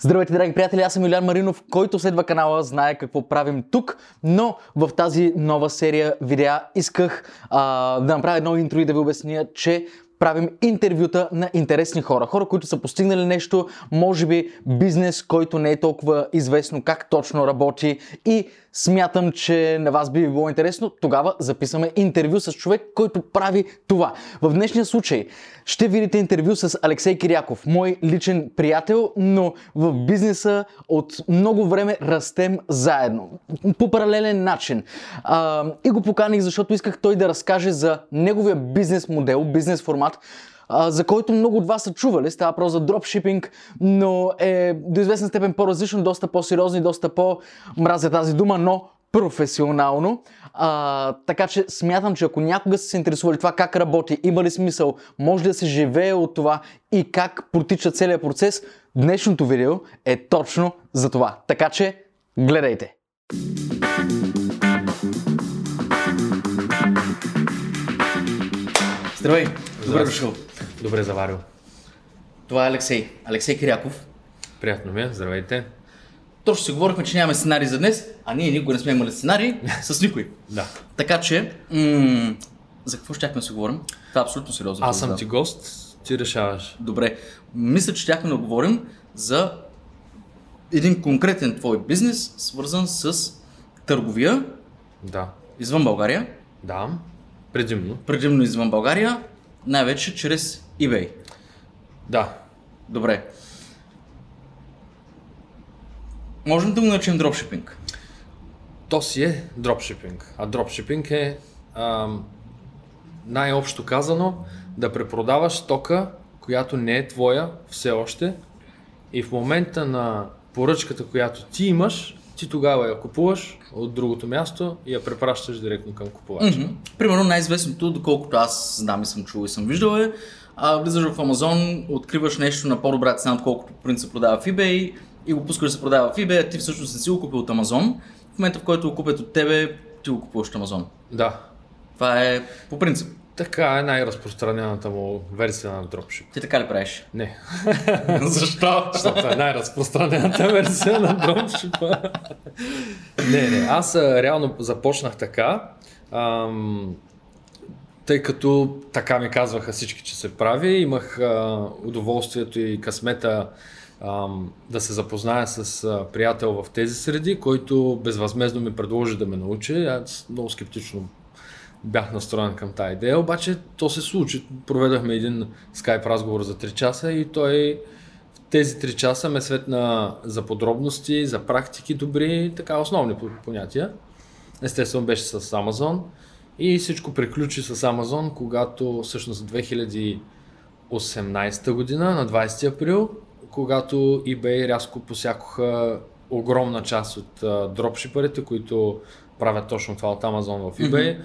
Здравейте, драги приятели, аз съм Илян Маринов, който следва канала, знае какво правим тук, но в тази нова серия видеа исках а, да направя едно интро и да ви обясня, че правим интервюта на интересни хора. Хора, които са постигнали нещо, може би бизнес, който не е толкова известно как точно работи и смятам, че на вас би било интересно, тогава записваме интервю с човек, който прави това. В днешния случай ще видите интервю с Алексей Киряков, мой личен приятел, но в бизнеса от много време растем заедно. По паралелен начин. А, и го поканих, защото исках той да разкаже за неговия бизнес модел, бизнес формат, за който много от вас са чували. Става просто за дропшипинг, но е до известна степен по-различно, доста по-сериозно и доста по-мразя тази дума, но професионално. А, така че смятам, че ако някога са се интересували това как работи, има ли смисъл, може да се живее от това и как протича целият процес, днешното видео е точно за това. Така че гледайте! Здравей! Добре дошъл! Добре заварил. Това е Алексей. Алексей Киряков. Приятно ми е, здравейте. Точно си говорихме, че нямаме сценарий за днес, а ние никога не сме имали сценарий с никой. Да. Така че, м- за какво щяхме да си говорим? Това е абсолютно сериозно. Аз съм ти гост, ти решаваш. Добре. Мисля, че щяхме да говорим за един конкретен твой бизнес, свързан с търговия Да. извън България, Да. Предимно. предимно извън България, най-вече чрез eBay. Да. Добре. Можем да го наречем дропшипинг. То си е дропшипинг. А дропшипинг е ам, най-общо казано да препродаваш стока, която не е твоя все още и в момента на поръчката, която ти имаш, ти тогава я купуваш от другото място и я препращаш директно към купувача. Мгм. Примерно най-известното, доколкото аз знам и съм чул и съм виждал е, а, влизаш в Амазон, откриваш нещо на по-добра цена, отколкото по принцип продава в eBay и го пускаш да се продава в eBay, а ти всъщност не си го купил от Амазон. В момента в който го купят от тебе, ти го купуваш от Амазон. Да. Това е по принцип. Така е най-разпространената му версия на дропшип. Ти така ли правиш? Не, Защо? защото е най-разпространената версия на дропшипа. не, не, аз реално започнах така, ам, тъй като така ми казваха всички, че се прави. Имах а, удоволствието и късмета ам, да се запозная с а, приятел в тези среди, който безвъзмезно ми предложи да ме научи. Аз много скептично бях настроен към тази идея, обаче то се случи. Проведахме един скайп разговор за 3 часа и той в тези 3 часа ме светна за подробности, за практики добри, така основни понятия. Естествено беше с Amazon и всичко приключи с Amazon, когато всъщност 2018 година, на 20 април, когато eBay рязко посякоха огромна част от а, дропшиперите, които правят точно това от Amazon в eBay.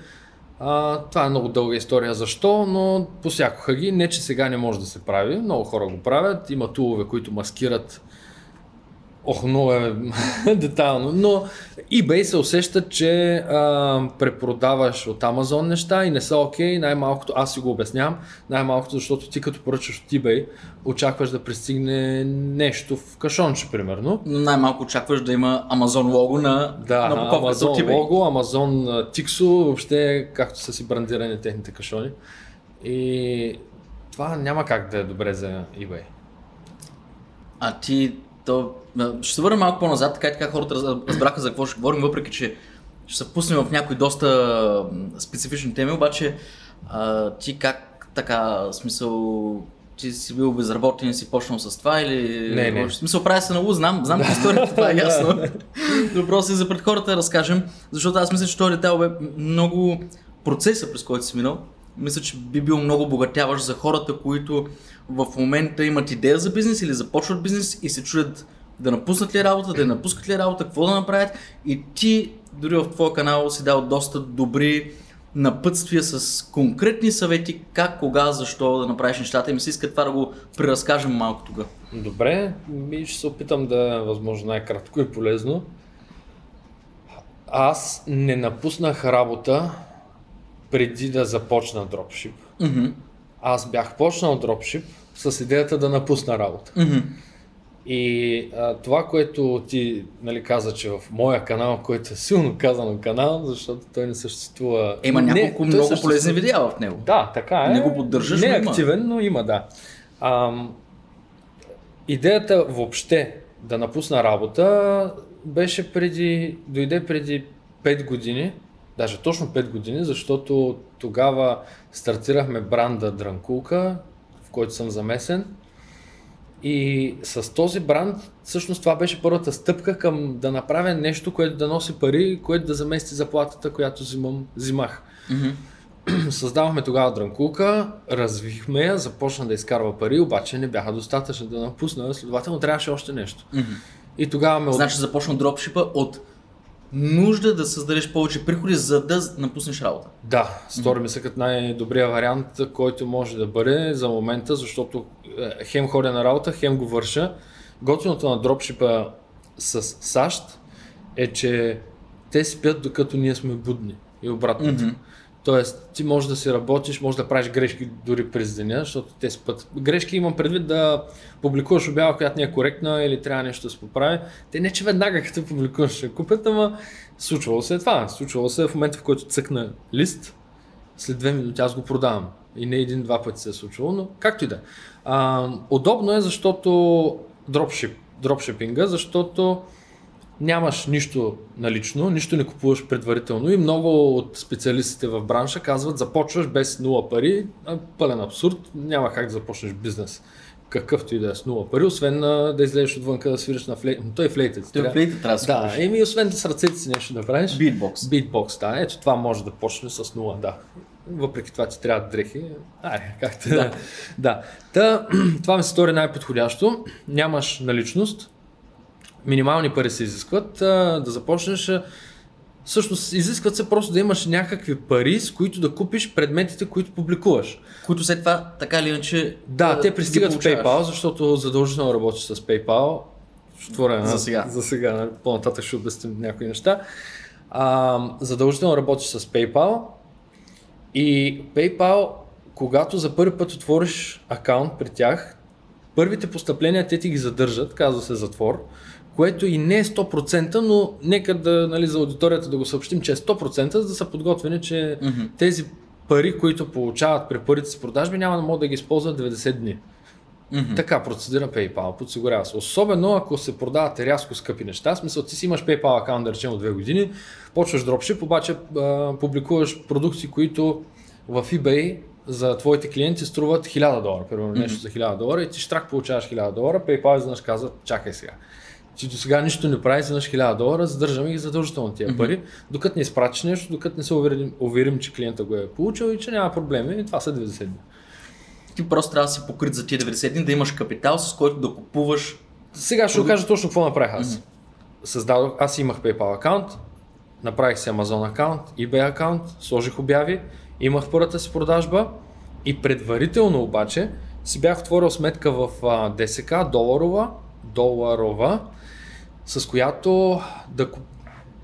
А, това е много дълга история защо, но посякоха ги. Не, че сега не може да се прави. Много хора го правят. Има тулове, които маскират Ох, много е детайлно. Но eBay се усеща, че а, препродаваш от Amazon неща и не са окей. Най-малкото, аз си го обяснявам, най-малкото, защото ти като поръчаш от eBay, очакваш да пристигне нещо в кашонче, примерно. Но най-малко очакваш да има Amazon лого на, Да, на упаковката от Amazon eBay. лого, Amazon Tixo, въобще както са си брандирани техните кашони. И това няма как да е добре за eBay. А ти, то, ще се върна малко по-назад, така и така хората раз- разбраха за какво ще говорим, въпреки че ще се пуснем в някои доста специфични теми, обаче а, ти как така, смисъл, ти си бил безработен и си почнал с това или... Не, не. В смисъл, прави се на знам, знам да. историята, това е ясно. Въпрос е за пред хората да разкажем, защото аз мисля, че този детайл бе много процеса, през който си минал. Мисля, че би бил много обогатяващ за хората, които в момента имат идея за бизнес или започват бизнес и се чудят да напуснат ли работа, да не напускат ли работа, какво да направят. И ти дори в твоя канал си дал доста добри напътствия с конкретни съвети как, кога, защо да направиш нещата и ми се иска това да го преразкажем малко тук. Добре, ми ще се опитам да е възможно най-кратко и полезно. Аз не напуснах работа преди да започна дропшип. Мгм, Аз бях почнал дропшип с идеята да напусна работа. мгм. И а, това, което ти нали, каза, че в моя канал, който е силно казано канал, защото той не съществува. Е, има няколко не, много съществува... полезни видеа в него. Да, така е. Не го поддържаш, Не е активен, но има, да. Ам, идеята въобще да напусна работа беше преди, дойде преди 5 години, даже точно 5 години, защото тогава стартирахме бранда Дранкулка, който съм замесен. И с този бранд, всъщност това беше първата стъпка към да направя нещо, което да носи пари, което да замести заплатата, която взимам, взимах. Мгм. Създавахме тогава Дранкулка, развихме я, започна да изкарва пари, обаче не бяха достатъчни да напусна, следователно трябваше още нещо. Мгм. И тогава ме... Значи започна дропшипа от нужда да създадеш повече приходи, за да напуснеш работа. Да, стори ми се като най-добрия вариант, който може да бъде за момента, защото е, хем ходя на работа, хем го върша. Готиното на дропшипа с САЩ е, че те спят докато ние сме будни и обратното. Мгм. Тоест, ти можеш да си работиш, можеш да правиш грешки дори през деня, защото те спят. Грешки имам предвид да публикуваш обява, която не е коректна или трябва нещо да се поправи. Те не, че веднага като публикуваш ще купят, ама случвало се е това. Случвало се е в момента, в който цъкна лист, след две минути аз го продавам. И не един-два пъти се е случвало, но както и да. е. А, Удобно е, защото дропшип, дропшипинга, защото нямаш нищо налично, нищо не купуваш предварително и много от специалистите в бранша казват започваш без нула пари, пълен абсурд, няма как да започнеш бизнес какъвто и да е с нула пари, освен да излезеш отвънка да свириш на флейт. Той е флейтът. Той флейта трябва да се Да, купиш. еми освен с ръцете си нещо да правиш. Beatbox. Beatbox, да. Ето това може да почне с нула, да. Въпреки това ти трябва дрехи. Айде, както да. да. да. Та, това ми се стори най-подходящо. Нямаш наличност. Минимални пари се изискват. А, да започнеш. Всъщност, изискват се просто да имаш някакви пари, с които да купиш предметите, които публикуваш. Които след това, така или иначе, Да, а, те пристигат в. PayPal, защото задължително работиш с PayPal. Една- За сега. За сега, нали, по-нататък ще обясним някои неща. А, задължително работиш с PayPal и PayPal, когато за първи път отвориш акаунт при тях, първите постъпления те ти ги задържат, казва се затвор, което и не е 100%, но нека да, нали, за аудиторията да го съобщим, че е 100%, за да са подготвени, че Мгм. тези пари, които получават при първите си продажби, няма да могат да ги използват 90 дни. Мгм. Така процедира PayPal, подсигурява се. Особено ако се продават рязко скъпи неща, смисъл ти си имаш PayPal аккаунт, да речем от 2 години, почваш дропшип, обаче а, публикуваш продукти, които в eBay за твоите клиенти струват 1000 долара, примерно нещо за 1000 долара и ти штрак получаваш 1000 долара, PayPal изведнъж казва, чакай сега. Ти до сега нищо не прави, изведнъж 1000 долара, задържаме ги задължително тия пари, докато не изпратиш нещо, докато не се уверим, уверим, че клиента го е получил и че няма проблеми. И това са 90 дни. Ти просто трябва да си покрит за тия 90 дни, да имаш капитал, с който да купуваш. Сега ще кажа точно какво направих аз. Създадох, аз имах PayPal акаунт, направих си Amazon акаунт, eBay акаунт, сложих обяви, имах първата си продажба и предварително обаче си бях отворил сметка в а, ДСК, доларова, доларова, с която да,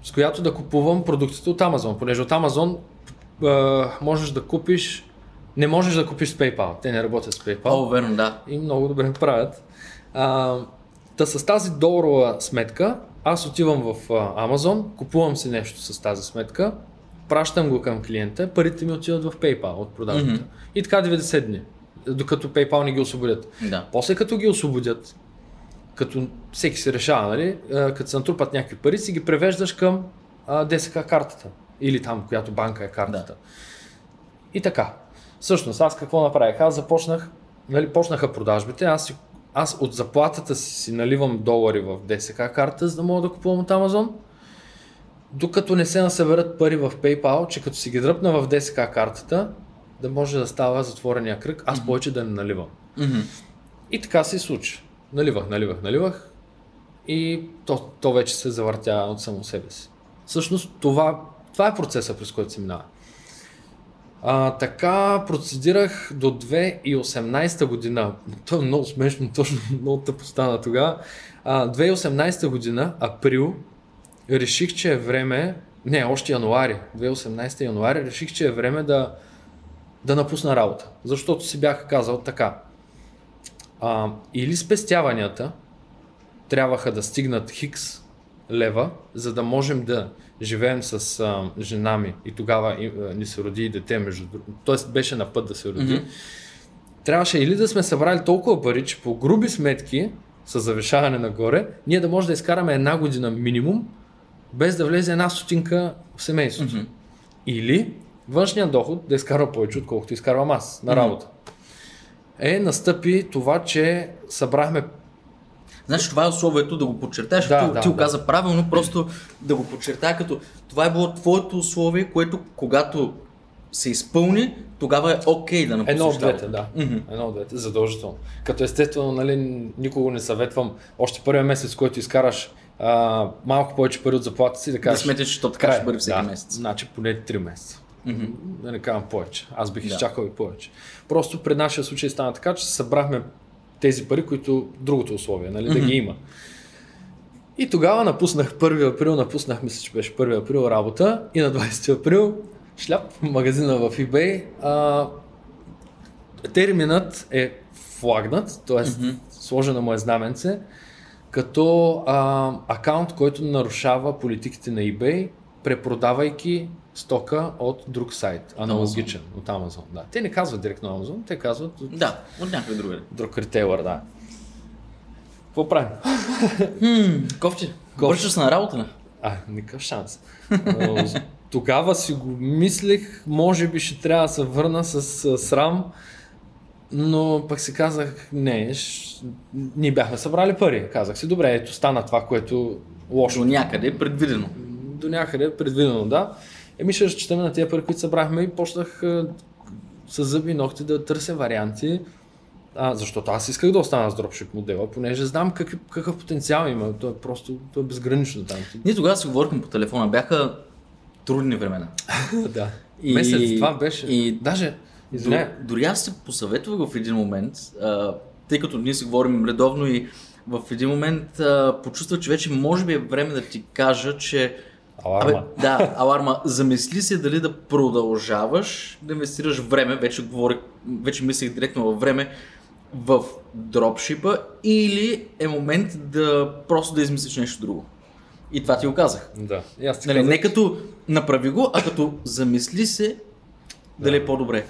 с която да купувам продуктите от Amazon, понеже от Amazon а, можеш да купиш, не можеш да купиш с PayPal, те не работят с PayPal О, верно, да. и много добре правят. А, та с тази доларова сметка, аз отивам в Amazon, купувам си нещо с тази сметка, пращам го към клиента, парите ми отиват в PayPal от продажбата. Мгм. И така 90 дни, докато PayPal не ги освободят. Да. После като ги освободят, като всеки се решава, нали, като се натрупат някакви пари, си ги превеждаш към ДСК картата. Или там, която банка е картата. И така. Всъщност, аз какво направих? Аз започнах, нали, почнаха продажбите, аз, аз от заплатата си, си наливам долари в ДСК карта, за да мога да купувам от Amazon, докато не се насъберат пари в PayPal, че като си ги дръпна в ДСК картата, да може да става затворения кръг, аз повече да не наливам. Мгм. И така се случи. Наливах, наливах, наливах и то, то вече се завъртя от само себе си. Всъщност това, това е процеса, през който се минава. А, така процедирах до 2018 година. То е много смешно, точно много тъпо стана тогава. А, 2018 година, април, реших, че е време, не, още януари, 2018 януари, реших, че е време да, да напусна работа. Защото си бях казал така. А, или спестяванията, трябваха да стигнат хикс лева, за да можем да живеем с а, жена ми и тогава и, а, ни се роди и дете между другото. Тоест беше на път да се роди. Мгм. Трябваше или да сме събрали толкова пари, че по груби сметки, с завишаване нагоре, ние да може да изкараме една година минимум, без да влезе една стотинка в семейството. Мгм. Или външният доход да изкарва повече, отколкото изкарвам аз на работа. Е, настъпи това, че събрахме Значи това е условието да го подчертаеш, Да, ти, да, ти го да. каза правилно, просто да го подчертая като това е било твоето условие, което когато се изпълни, тогава е окей да напуснеш Едно от двете, да. Мгм. Едно от двете, задължително. Като естествено, нали, никого не съветвам, още първия месец, който изкараш а, малко повече пари от заплата си, да Да кажеш... сметиш, че то така ще бъде всеки да, месец. Значи поне 3 месеца. Мгм. Да не казвам повече. Аз бих Да. изчакал и повече. Просто пред нашия случай стана така, че събрахме тези пари, които другото условие, нали, да Мгм. ги има. И тогава напуснах 1 април, напуснах, мисля, че беше 1 април работа и на 20 април шляп в магазина в eBay. А, терминът е флагнат, т.е. Мгм. сложено му е знаменце, като а, акаунт, който нарушава политиките на eBay, препродавайки стока от друг сайт, аналогичен от Amazon. Да. Те не казват директно Amazon, те казват от Да, от някъде другаде. друг ритейлър, да. Какво правим? Хм, кофти. Вършиш се на работа, не? А, никакъв шанс. Тогава си го мислех, може би ще трябва да се върна с срам, но пък си казах, не, ш... ние бяхме събрали пари. Казах си, добре, ето стана това, което лошо. До някъде е предвидено. До някъде е предвидено, да. Еми ще разчитаме на тези пари, които събрахме и почнах а, с зъби и ногти да търся варианти. А, защото аз исках да остана с дропшип модела, понеже знам какъв, какъв потенциал има. То е просто то е безгранично там. Ние тогава си говорихме по телефона, бяха трудни времена. да. И- Месец, това беше. и- Даже, извиняй, До- Дори аз се посъветвах в един момент, а, тъй като ние си говорим редовно и в един момент а, почувствах, че вече може би е време да ти кажа, че аларма. да, аларма, замисли се дали да продължаваш да инвестираш време, вече говорих, вече мислех директно във време, в дропшипа или е момент да просто да измислиш нещо друго. И това ти го казах. Да. И аз ти Нали, казах, не като направи го, а като замисли се дали е по-добре.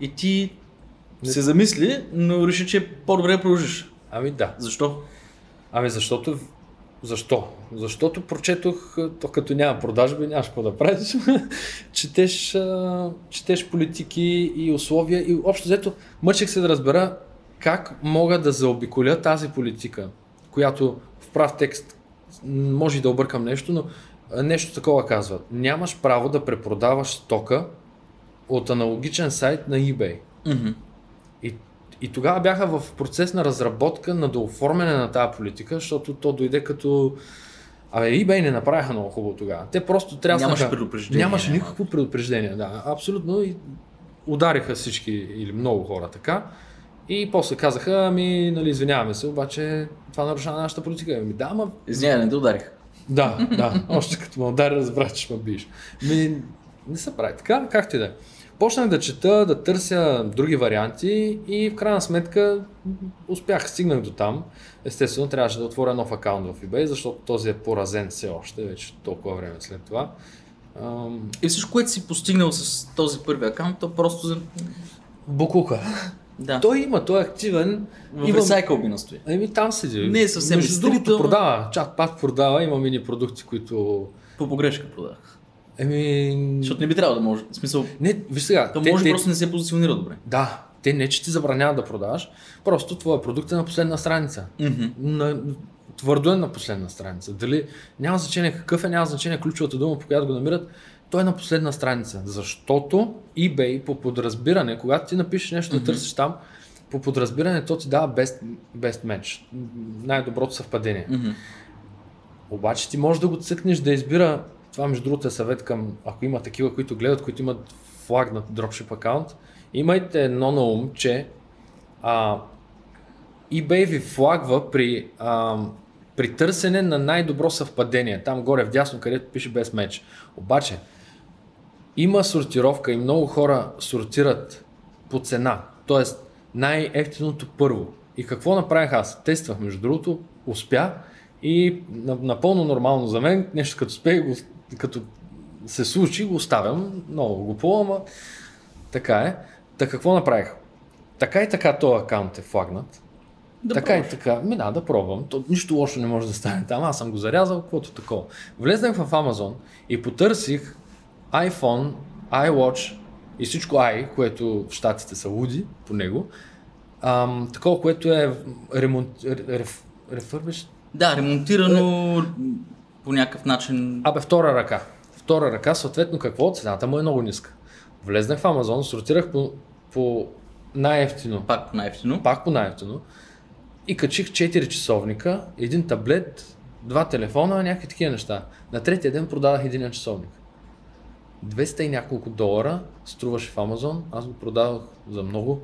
И ти се замисли, но реши, че е по-добре да продължиш. Ами да. Защо? Ами защото защо? Защото прочетох, то като няма продажби, нямаш какво да правиш. четеш, четеш политики и условия и общо взето мъчех се да разбера как мога да заобиколя тази политика, която в прав текст може да объркам нещо, но нещо такова казват. Нямаш право да препродаваш стока от аналогичен сайт на eBay. Мгм. И, и тогава бяха в процес на разработка, на дооформяне на тази политика, защото то дойде като... Абе, eBay не направиха много хубаво тогава. Те просто трябва Нямаше предупреждение, Нямаше няма. никакво предупреждение, да. Абсолютно. И удариха всички или много хора така. И после казаха, ами, нали, извиняваме се, обаче това нарушава нашата политика. Ами, да, ама Извинявай, не те ударих. да, да. Още като ме удари, разбрах, че ще ме биеш. Ми, не се прави така, както и да е. Почнах да чета, да търся други варианти и в крайна сметка успях, стигнах до там. Естествено, трябваше да отворя нов акаунт в eBay, защото този е поразен все още, вече толкова време след това. И всичко, което си постигнал с този първи акаунт, то просто за... Букука. Да. Той има, той е активен. в Имам- Recycle би настои. Еми там седи. Не е съвсем Между другото продава, чат пак продава, има мини продукти, които... По погрешка продах. Еми... Защото не би трябвало да може. В смисъл, Не, виж сега, то те, може те, просто не се позиционира добре. Да, те не, че ти забраняват да продаваш, просто твоя продукт е на последна страница. Мгм. На, твърдо е на последна страница. Дали няма значение какъв е, няма значение ключовата дума, по която го намират, той е на последна страница. Защото eBay по подразбиране, когато ти напишеш нещо да търсиш там, по подразбиране то ти дава best, best match, най-доброто съвпадение. Мгм. Обаче ти можеш да го цъкнеш да избира, това между другото е съвет към, ако има такива, които гледат, които имат флагнат дропшип акаунт, имайте едно на ум, че а, eBay ви флагва при, а, при търсене на най-добро съвпадение, там горе вдясно, където пише без меч. Обаче, има сортировка и много хора сортират по цена, т.е. най-ефтиното първо. И какво направих аз? Тествах, между другото, успя и на- напълно нормално за мен, нещо като успех, го- като се случи, го оставям, много го ама така е. Та какво направих? Така и така този акаунт е флагнат. Да така и пробваш. така. Ми да, да пробвам. То, нищо лошо не може да стане там. Аз съм го зарязал, каквото такова. Влезнах в Amazon и потърсих iPhone, iWatch и всичко i, което в щатите са луди по него. Ам, такова, което е ремонт... Реф, рефърбиш? Да, ремонтирано по някакъв начин. Абе, втора ръка. Втора ръка, съответно какво? Цената му е много ниска. Влезнах в Amazon, сортирах по, по най-ефтино. Пак най-ефтино. пак по най-ефтино. И качих 4 часовника, един таблет, два телефона, някакви такива неща. На третия ден продадах един часовник. 200 и няколко долара струваше в Амазон, аз го продавах за много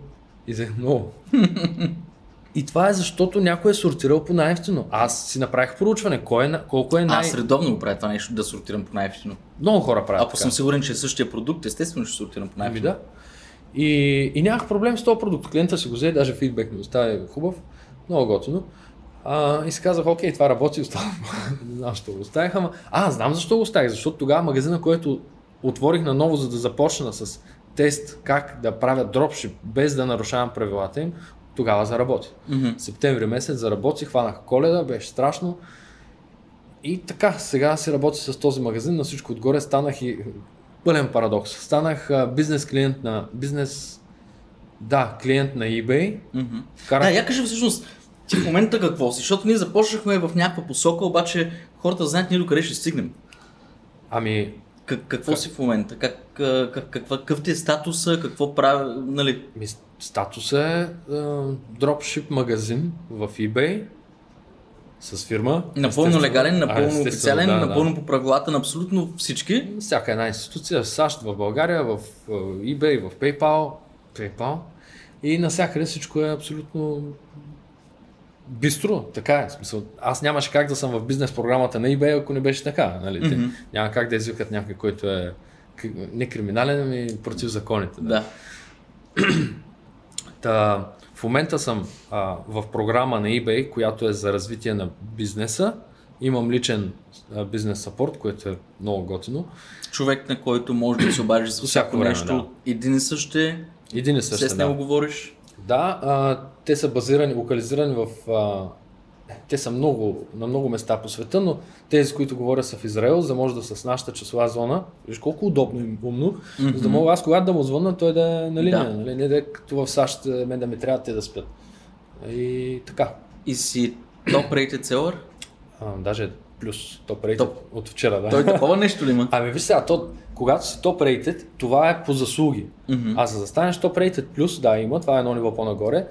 и за много. и това е защото някой е сортирал по най-ефтино. Аз си направих проучване, кой е, колко е най... Аз редовно го правя това нещо, да сортирам по най-ефтино. Много хора правят Ако така. съм сигурен, че е същия продукт, естествено ще сортирам по Ами най-ефтино. да. И, и нямах проблем с този продукт. Клиента си го взе, даже фидбек ми остави хубав, много готино. А, и си казах, окей, това работи, оставам. не знам защо го оставих, ама... А, знам защо го оставих, защото тогава магазина, който отворих наново, за да започна с тест как да правя дропшип без да нарушавам правилата им, тогава заработи. Мгм. Септември месец заработи, хванах коледа, беше страшно. И така, сега си работя с този магазин, на всичко отгоре станах и пълен парадокс. Станах а, бизнес клиент на бизнес, да, клиент на eBay. Мгм. Карах... Да, я кажа всъщност, ти в момента какво си? Защото ние започнахме в някаква посока, обаче хората знаят ние до къде ще стигнем. Ами, Как, какво си в момента? Как, как, как, каква- какъв ти е статуса? Какво прави? Нали? ми, статус е дропшип магазин в eBay с фирма. Напълно естествено. легален, напълно официален, да, да. напълно по правилата на абсолютно всички. Всяка една институция, в САЩ, в България, в а, eBay, в PayPal, PayPal и навсякъде всичко е абсолютно бистро, така е. Смисъл, аз нямаше как да съм в бизнес програмата на eBay, ако не беше така. Нали? Мгм. няма как да извикат някой, който е не криминален, ами против законите. Да. Та, в момента съм а, в програма на eBay, която е за развитие на бизнеса. Имам личен а, бизнес сапорт, което е много готино. Човек, на който може да се обадиш за всяко време, нещо. да. Един и същ е, Един и все същ. с Да. него говориш. да а, те са базирани, локализирани в... А, те са много, на много места по света, но тези, които говоря са в Израел, за може да са с нашата часова зона. Виж колко удобно и умно, mm-hmm. за да мога аз, когато да му звънна, той да е на линия. Да. Нали? Не да е като в САЩ, е, мен да ми трябва те да спят. И така. И си топ rated seller. А, даже плюс топ рейтед Топ. от вчера, да. Той такова нещо ли има? Ами виж сега, то, когато си топ рейтед, това е по заслуги. Мгм. А за да станеш топ рейтед плюс, да, има, това е едно ниво по-нагоре,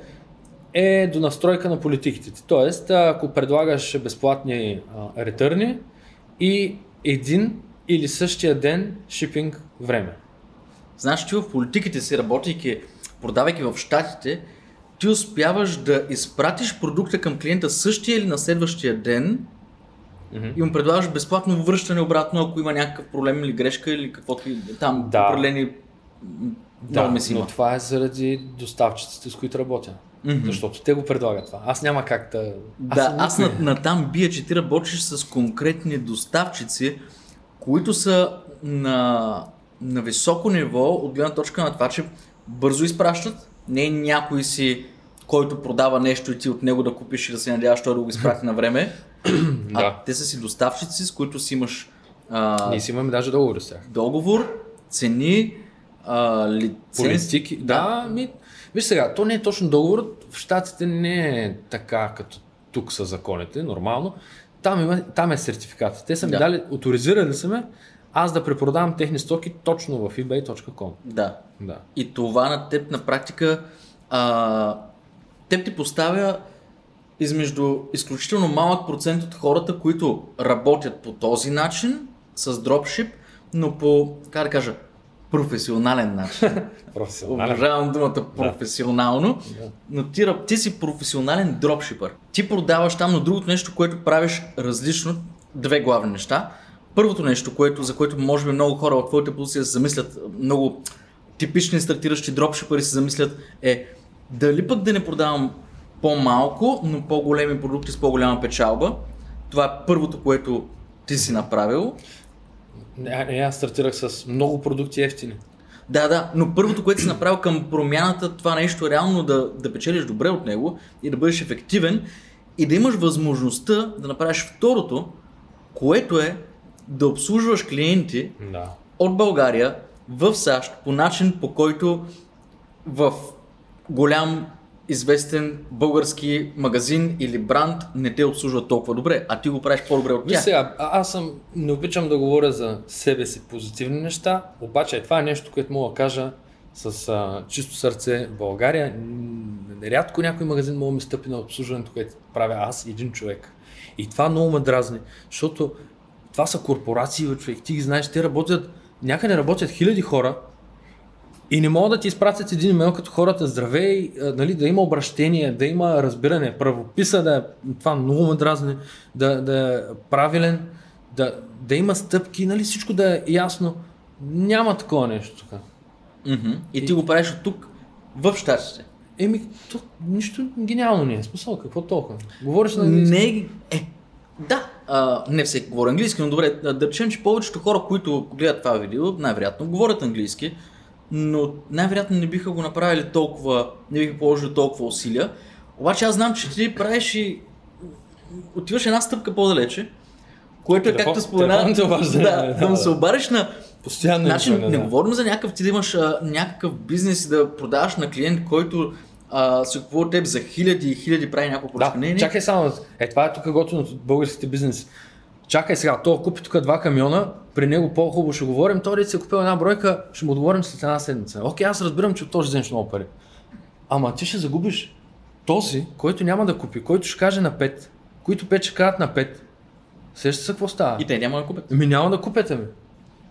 е до настройка на политиките ти. Тоест, ако предлагаш безплатни а, ретърни и един или същия ден шипинг време. Знаеш, ти в политиките си, работейки, продавайки в щатите, ти успяваш да изпратиш продукта към клиента същия или на следващия ден Мгм. и му предлагаш безплатно връщане обратно, ако има някакъв проблем или грешка или каквото и там Да. определени Да, но това е заради доставчиците, с които работя. Мгм. Защото те го предлагат това. Аз няма как да... Да, аз никой. на, на там бия, че ти работиш с конкретни доставчици, които са на, на високо ниво от гледна точка на това, че бързо изпращат. Не е някой си, който продава нещо и ти от него да купиш и да се надяваш той да го изпрати на време. А Да. те са си доставчици, с които си имаш а, Ние си имаме даже договори с тях. договор, цени, а, лиценз. Политики. Да, ми, виж сега, то не е точно договор. В Штатите не е така като тук са законите, нормално. Там, има, там е сертификат. Те са ми Да. дали, авторизирали са ме, аз да препродавам техни стоки точно в ebay.com. Да. Да. И това на теб на практика а, теб ти поставя измежду изключително малък процент от хората, които работят по този начин с дропшип, но по, как да кажа, професионален начин. Уважавам думата професионално, Да. но ти, ти си професионален дропшипър. Ти продаваш там, но другото нещо, което правиш различно, две главни неща. Първото нещо, което, за което може би много хора в твоята позиция се замислят, много типични стартиращи дропшипъри се замислят е дали пък да не продавам по-малко, но по-големи продукти с по-голяма печалба. Това е първото, което ти си направил. Не, не, аз стартирах с много продукти ефтини. Да, да, но първото, което си направил към промяната, това нещо реално да, да печелиш добре от него и да бъдеш ефективен и да имаш възможността да направиш второто, което е да обслужваш клиенти Да. от България в САЩ по начин, по който в голям известен български магазин или бранд не те обслужва толкова добре, а ти го правиш по-добре от тях. сега, а- аз съм, не обичам да говоря за себе си позитивни неща, обаче това е нещо, което мога да кажа с а, чисто сърце в България. Рядко някой магазин мога да ми стъпи на обслужването, което правя аз, един човек. И това много ме дразни, защото това са корпорации, човек. Ти ги знаеш, те работят, някъде работят хиляди хора и не могат да ти изпратят един имейл като хората здравей, нали, да има обращение, да има разбиране, правописа да е, това много ме дразни, да, да е правилен, да, да има стъпки, нали, всичко да е ясно. Няма такова нещо тук. Мгм. И ти го правиш от тук в щатите. Еми, то, нищо гениално не е. Смисъл, какво толкова? Говориш на английски. Не, е, да, а, не всеки говори английски, но добре, да да речем, че повечето хора, които гледат това видео, най-вероятно говорят английски, но най-вероятно не биха го направили толкова, не биха положили толкова усилия. Обаче аз знам, че ти правиш и отиваш една стъпка по-далече, което е Телефон- както спомена, да, да, да му да. се обадиш на Постоянно Значи, не да. говорим за някакъв ти да имаш а, някакъв бизнес и да продаваш на клиент, който а, се купува от теб за хиляди и хиляди прави няколко Да, поръчка. Не, не. чакай само. Е, това е тук готино от българските бизнеси. Чакай сега, то купи тук два камиона, при него по-хубаво ще говорим, той си е купил една бройка, ще му отговорим след една седмица. Окей, аз разбирам, че от този ще много пари. Ама ти ще загубиш този, който няма да купи, който ще каже на 5, които 5 ще кажат на 5. Сеща се какво става? И те няма да купят. Еми няма да купете ми.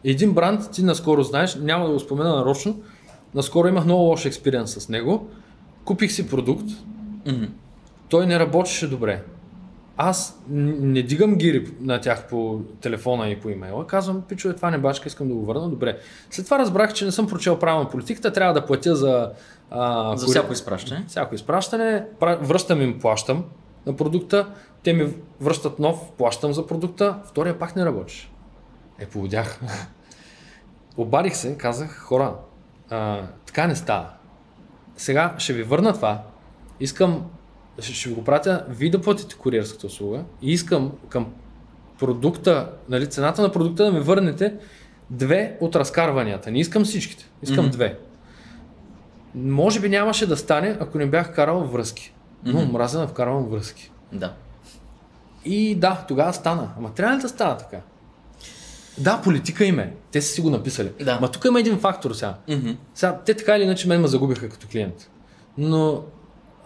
Един бранд, ти наскоро знаеш, няма да го спомена нарочно, наскоро имах много лош експириенс с него. Купих си продукт, Мгм. той не работеше добре. Аз не дигам гири на тях по телефона и по имейла. Казвам, пичове, това не бачка, искам да го върна. Добре. След това разбрах, че не съм прочел правилно политиката, трябва да платя за... А, За кури- всяко изпращане. всяко изпращане, пра- връщам им, плащам на продукта, те ми връщат нов, плащам за продукта, втория пак не работеше. Е, поводях. Обадих се, казах, хора, а, така не става. Сега ще ви върна това, искам, ще, ви го пратя, вие да платите куриерската услуга и искам към продукта, нали, цената на продукта да ми върнете две от разкарванията. Не искам всичките, искам Мгм. две. Може би нямаше да стане, ако не бях карал връзки. Но Мгм. мразя да вкарвам връзки. Да. И да, тогава стана. Ама трябва ли да става така? Да, политика им е. Те са си го написали. Да. Ма тук има един фактор сега. Мгм. Сега, те така или иначе мен ме загубиха като клиент. Но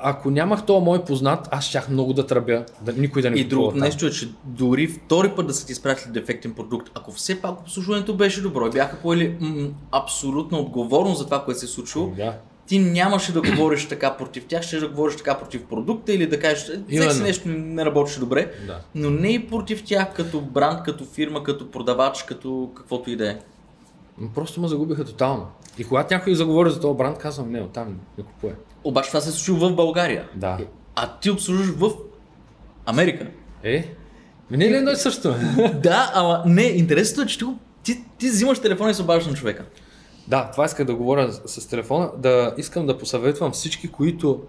ако нямах този мой познат, аз щях много да тръбя, да никой да не И там. нещо е, че дори втори път да са ти изпратили дефектен продукт, ако все пак обслужването беше добро и бяха поели м- абсолютно отговорност за това, което се е случило, Да. ти нямаше да говориш така против тях, ще да говориш така против продукта или да кажеш, си Именно. нещо не работеше добре, Да. но не и против тях като бранд, като фирма, като продавач, като каквото и да е. Просто ме загубиха тотално. И когато някой заговори за този бранд, казвам, не, оттам не купуя. Обаче това се е случило в България. Да. А ти обслужваш в Америка. Е, не е ли едно и също? да, ама не, интересното е, че ти, ти, взимаш телефона и се обаждаш на човека. Да, това исках да говоря с, с телефона, да искам да посъветвам всички, които...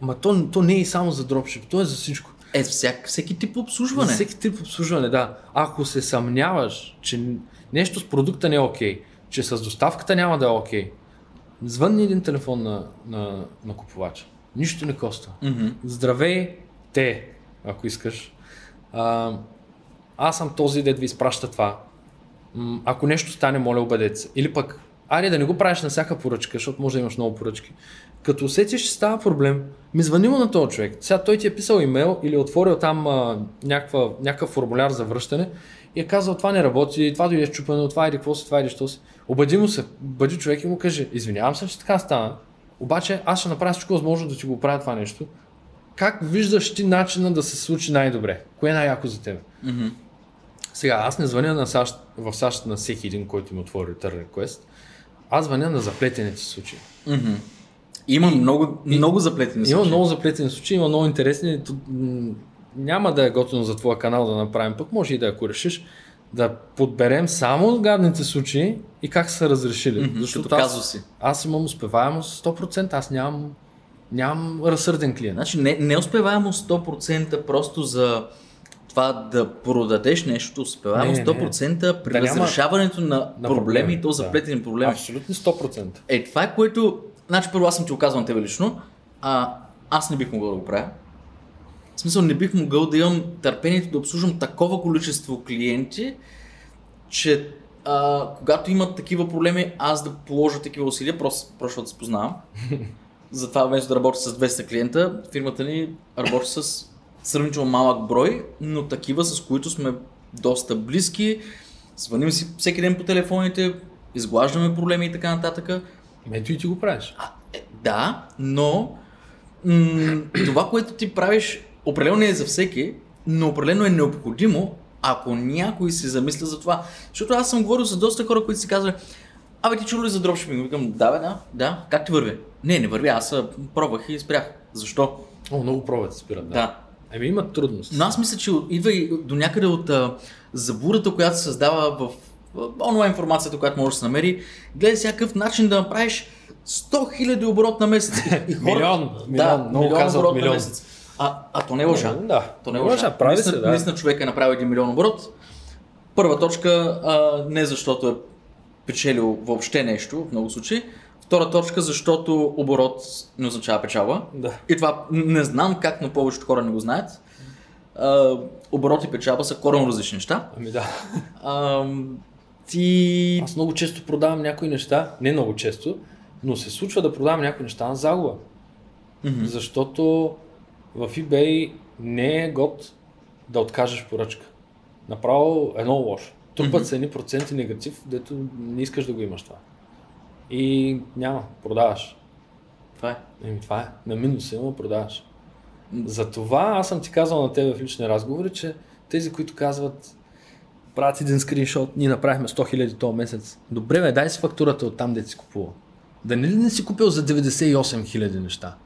Ма то, то не е и само за дропшип, то е за всичко. Е, всяк, всеки тип За обслужване. всеки тип обслужване, да. Ако се съмняваш, че нещо с продукта не е окей, че с доставката няма да е окей, звънни един телефон на, на, на купувача. Нищо не коства. Мгм. Здравей, те, ако искаш. А, аз съм този, дед ви изпраща това. Ако нещо стане, моля, обадете се. Или пък, айде да не го правиш на всяка поръчка, защото може да имаш много поръчки. Като усетиш, че става проблем, ми звъни му на този човек. Сега той ти е писал имейл или отворил там а, някаква, някакъв формуляр за връщане и е казал, това не работи, това дойде щупено, това иде какво си, това иде що си. Обади му се, бъди човек и му каже, извинявам се, че така стана. Обаче аз ще направя всичко възможно да ти го правя това нещо. Как виждаш ти начина да се случи най-добре? Кое е най-яко за теб? Мгм. Сега, аз не звъня на САЩ, в САЩ на всеки един, който ми отвори Return Request. Аз звъня на заплетените случаи. Мгм. Има много, много заплетени Има случаи. много заплетени случаи, има много интересни. Няма да е готино за твоя канал да направим, пък може и да ако решиш, да подберем само гадните случаи и как са разрешили. Мгм, Защото аз, казуси. аз имам успеваемост 100%, аз нямам, нямам разсърден клиент. Значи не, не успеваемо 100% просто за това да продадеш нещо, успеваемо Не, не, 100% при Да няма- разрешаването на, на проблеми, и то да. заплетени проблеми. Абсолютно 100%. Е, това е което... Значи първо аз съм ти оказвам тебе лично, а аз не бих могъл да го правя. В смисъл не бих могъл да имам търпението да обслужвам такова количество клиенти, че а, когато имат такива проблеми, аз да положа такива усилия, просто, просто защото се познавам. Затова вместо да работя с 200 клиента, фирмата ни работи с сравнително малък брой, но такива, с които сме доста близки. Звъним си всеки ден по телефоните, изглаждаме проблеми и така нататък. Ето и ти го правиш. А, е, да, но м- това, което ти правиш, определено не е за всеки, но определено е необходимо, ако някой се замисля за това. Защото аз съм говорил с доста хора, които си казват, абе ти чули ли за дропшипинг? Викам, да бе, да, да, как ти върви? Не, не върви, аз пробвах и спрях. Защо? О, много пробват спират. Да. Да. Еми имат трудности. Но аз мисля, че идва и до някъде от а, забурата, която се създава в, в онлайн информацията, която може да се намери. Гледай всякакъв начин да направиш 100 000 оборот на месец. И, и Милион, да, много милион казват оборот на милион. месец. А, а то не е лъжа. Да, То не е лъжа. лъжа. Прави наистина, се, да. наистина човек е направил 1 милион оборот. Първа точка, а, не защото е печелил въобще нещо, в много случаи. Втора точка, защото оборот не означава печалба. Да. И това не знам как, но повечето хора не го знаят. А, оборот и печалба са коренно различни неща. Ами да. А, ти... Аз много често продавам някои неща, не много често, но се случва да продавам някои неща на загуба. Мгм. Защото в eBay не е год да откажеш поръчка. Направо едно лошо. Трупат се едни проценти негатив, дето не искаш да го имаш това. И няма, продаваш. Това е. Еми това е. На минус има, продаваш. Затова аз съм ти казал на тебе в лични разговори, че тези, които казват правят един скриншот, ние направихме 100 000 този месец. Добре, бе, дай си фактурата от там, де си купувал. Да не ли не си купил за 98 000 неща?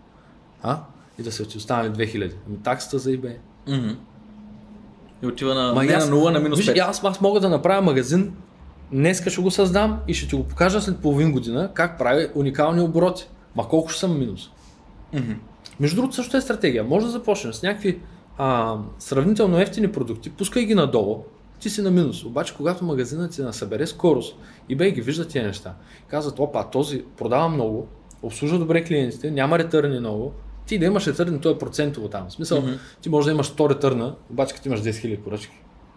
А? И да са ти останали 2000. Ами таксата за eBay. Мгм. И отива на, Ма и не аз- на 0, на минус Виж, 5. и аз, аз мога да направя магазин, днеска ще го създам и ще ти го покажа след половин година как прави уникални обороти. Ма колко ще съм минус. Мгм. Между другото също е стратегия. Може да започнеш с някакви а, сравнително ефтини продукти, пускай ги надолу, ти си на минус. Обаче когато магазинът ти насъбере скорост, eBay ги вижда тия неща. Казват, опа, този продава много, обслужва добре клиентите, няма ретърни много, ти да имаш ретърни, то е процентово там. В смисъл, Мгм. ти може да имаш 100 ретърна, обаче като имаш 10 000 поръчки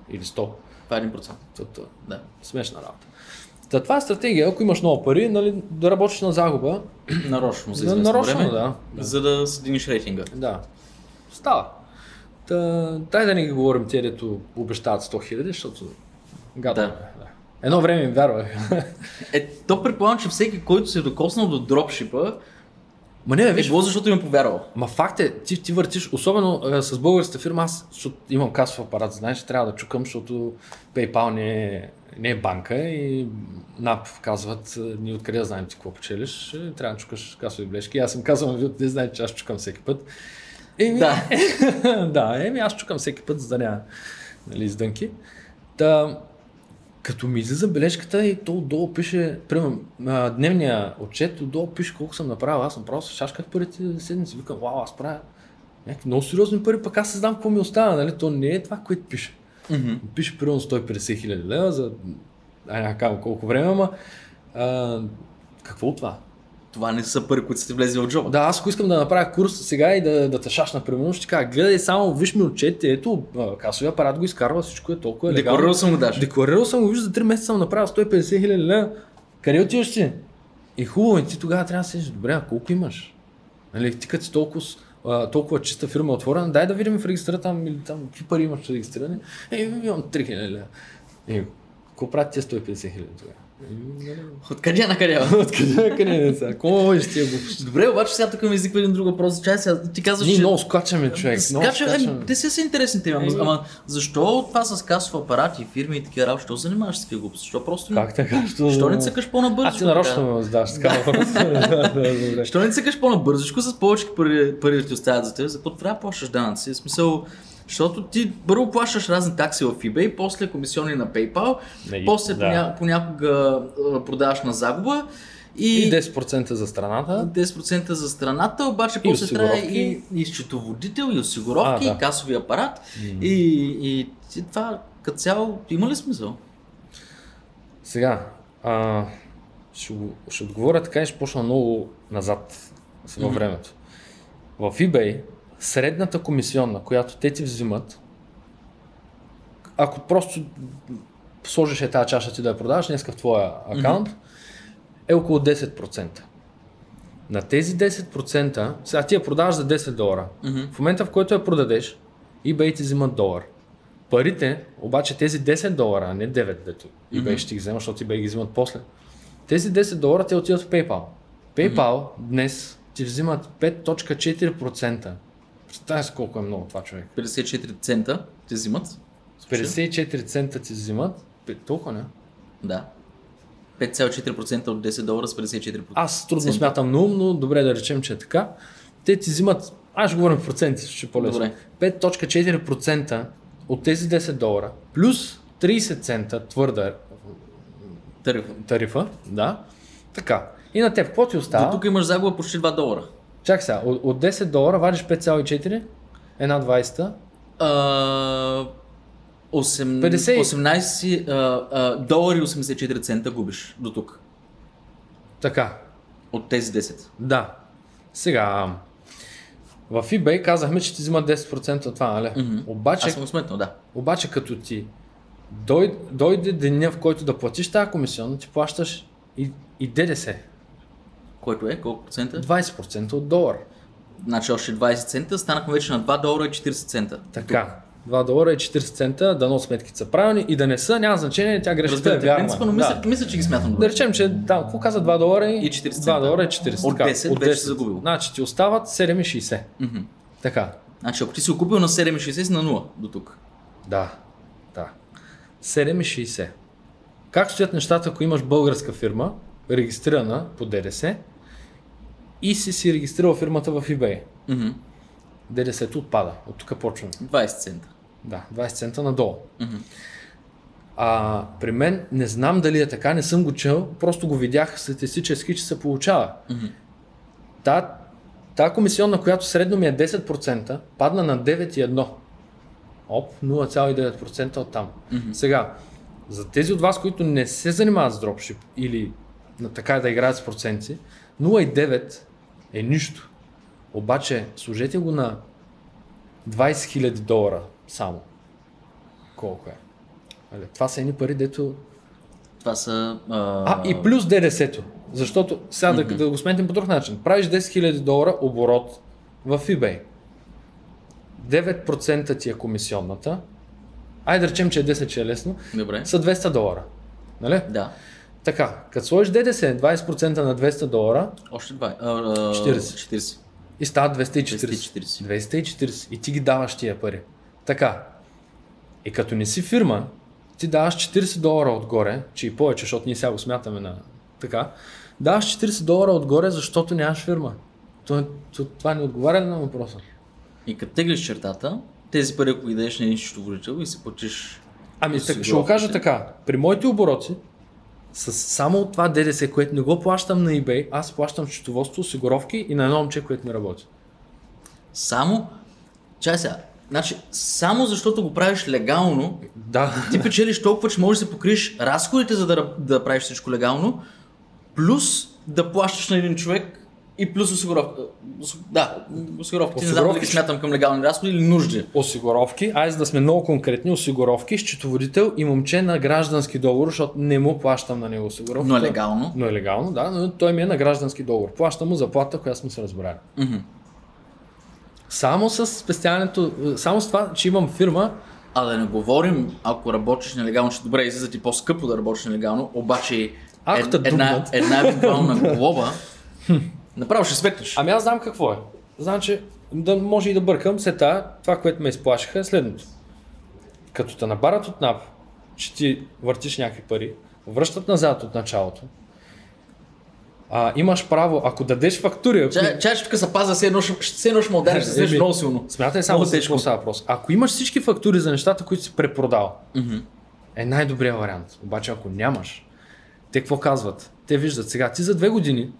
или 100, Това е 1%. то, то, Да. смешна работа. Та, това е стратегия, ако имаш много пари, нали, да работиш на загуба, Нарочно за известно нарочно, време, да, да. за да си дигнеш рейтинга. Да. Става. Та, дай да не ги говорим те, дето обещават 100 хиляди, защото гадно Да. е. Да. Едно време им вярвах. Е, то предполагам, че всеки, който се е докоснал до дропшипа, Ма не, е виж, било защото им е повярвал. ма факт е, ти, ти въртиш, особено е, с българската фирма, аз имам касов апарат, знаеш, трябва да чукам, защото PayPal не е, не е банка и НАП казват, е, ние откъде знаем ти какво печелиш, е, трябва да чукаш касови блешки. Аз съм казал, вие не знаете, че аз чукам всеки път. Еми, Да. да, еми аз чукам всеки път, за да няма нали, издънки. Та, като ми излиза бележката и то отдолу пише, примерно, дневния отчет, отдолу пише колко съм направил. Аз съм просто шашках парите за седмици. Викам, вау, аз правя някакви много сериозни пари, пък аз не знам какво ми остава, нали? То не е това, което пише. Мгм. Пише примерно 150 хиляди лева за, ай, колко време, ама а, какво от това? Това не са пари, които са ти влезли в джоба. Да, аз ако искам да направя курс сега и да, да те шашна, примерно, ще кажа, гледай само, виж ми отчетите, ето, касовия апарат го изкарва, всичко е толкова легално. Декорирал съм го даже. Декларирал съм го, виж, за 3 месеца съм направил 150 хиляди лева. Къде отиваш ти? И хубаво, и ти тогава трябва да седиш, добре, а колко имаш? Нали, ти като си толкова, толкова чиста фирма отворена, дай да видим в регистъра там, или там, какви пари имаш регистрирани. Е, имам 3 хиляди лева. И, какво правят тия 150 хиляди тогава? Откъде на къде? Откъде на къде не са? Какво можеш тия глупости? Добре, обаче сега тук ми изниква един друг въпрос. Чай сега, ти казваш, Ние че... много скачаме, човек. Много Скача, ами, скачаме. те си са интересни теми, ама, ама защо това с касов апарат и фирми и такива работи, що занимаваш с такива глупости? Защо просто. Как така? Що, Защо не цъкаш по-набързо? А ти нарочно ме задаваш така въпрос. Защо не цъкаш по-набързичко с повече пари, пари да ти оставят за теб, за какво трябва плащаш данъци? В смисъл, защото ти първо плащаш разни такси в eBay, после комисиони на PayPal, Не, после да. поня, понякога продаваш на загуба и, И 10% за страната. 10% за страната, обаче И после трябва и, и счетоводител, и осигуровки, А, да. и касови апарат. И, и, и това като цяло има ли смисъл? Сега, а, ще, ще отговоря така и ще почна много назад във времето. В eBay средната комисионна, която те ти взимат, ако просто сложиш е тази чаша ти да я продаваш днеска в твоя акаунт, е около 10%. На тези 10%, сега ти я продаваш за 10 долара. В момента в който я продадеш, eBay ти взимат долар. Парите, обаче тези 10 долара, а не 9, дето eBay ще ги взема, защото eBay ги взимат после. Тези 10 долара те отиват в PayPal. PayPal днес ти взимат 5.4%. Представя си колко е много това човек. 54 цента ти взимат. 54 цента ти взимат. Толкова не? Да. 5,4% от 10 долара с 54%. Аз трудно смятам на ум, но добре да речем, че е така. Те ти взимат, аз ще говорим проценти, ще е по-лесно. Добре. 5.4% от тези 10 долара, плюс 30 цента твърда Тарифа. тарифа, да, така. И на теб, какво ти До остава? тук имаш загуба почти 2 долара. Чак сега, от, от 10 долара вадиш 5,4, една 20, А, 8, 50. 18 а, а, долари и 84 цента губиш до тук. така, От тези 10. да. Сега, в eBay казахме, че ти взимат 10% от това, нали? Мгм. Обаче, Аз съм сметнал, да. Обаче като ти дойде, дойде деня, в който да платиш тази комисионна, ти плащаш и, и ДДС. Който е? Колко процента? 20% от долар. Значи още 20 цента, станахме вече на 2 долара и 40 цента. Така. 2 долара и 40 цента, дано сметките са правилни и да не са, няма значение, тя грешката е вярна. принципа, но мисля, да. мисля, че ги смятам да добре. речем, че да, какво каза 2 долара и, И 40 2 цента. долара и 40. От така, 10 вече си загубил. Значи ти остават 7,60. Мгм. Така. Значи ако ти си купил на 7,60 си на 0 до тук. Да. Да. 7,60. Как стоят нещата, ако имаш българска фирма, регистрирана по ДДС и си си регистрирал фирмата в eBay? Мгм. ДДС-то отпада. От тук почваме. 20 цента. Да, 20 цента надолу. Мгм. А при мен не знам дали е така, не съм го чел, просто го видях статистически, че се получава. Мгм. Та, та комисионна, която средно ми е 10%, падна на 9,1. Оп, 0,9% от там. Мгм. Сега, за тези от вас, които не се занимават с дропшип или на така да играят с проценти, 0,9 е нищо. Обаче, сложете го на 20 000 долара само. Колко е? Нали, Това са едни пари, дето Това са... А, а, и плюс ДДС-то. Защото сега да, да го сметнем по друг начин. Правиш 10 000 долара оборот в eBay. 9% ти е комисионната. Айде да речем, че е 10, че е лесно. Добре. Са 200 долара. Нали? Да. Така, като сложиш ДДС 20% на 200 долара Още 2. А, а, 40. 40. и става 240. 240. 240. И ти ги даваш тия пари. Така. И като не си фирма, ти даваш 40 долара отгоре, че и повече, защото ние сега го смятаме на така, даваш 40 долара отгоре, защото нямаш фирма. То, то, това не отговаря ли на въпроса? И като теглиш чертата, тези пари, ако ги дадеш на един счетоводител и си платиш... Ами, така, ще го кажа така. При моите обороти, с само от това ДДС, което не го плащам на eBay, аз плащам счетоводство, осигуровки и на едно момче, което не работи. Само... Чай сега. Значи, само защото го правиш легално, Да. ти печелиш толкова, че можеш да покриеш разходите, за да, да правиш всичко легално, плюс да плащаш на един човек и плюс осигуровка. Осу- Да, осигуровки. Не знам дали Осигуровки смятам към легални разходи или нужди. осигуровки, айде да сме много конкретни, осигуровки, счетоводител и момче на граждански договор, защото не му плащам на него осигуровка. Но е легално. Но е легално, да, но той ми е на граждански договор. Плащам му заплата, която сме се разбрали. Мгм. Само с спестяването, само с това, че имам фирма, А да не говорим, ако работиш нелегално, ще добре излиза ти по-скъпо да работиш нелегално, обаче Ако една, дупнат... една евентуална глоба, направо ще светнеш. Ами аз знам какво е. Знам, че да, може и да бъркам, се тая, това, което ме изплашиха е следното. Като те набарат от НАП, че ти въртиш някакви пари, връщат назад от началото, а, имаш право, ако дадеш фактури, ако... Чай, чай, тук се паза, все едно все едно ще му удариш, ще се много силно. Смятай само за какво става въпрос. Ако имаш всички фактури за нещата, които си препродал, е най-добрият вариант. Обаче ако нямаш, те какво казват? Те виждат сега, ти за две години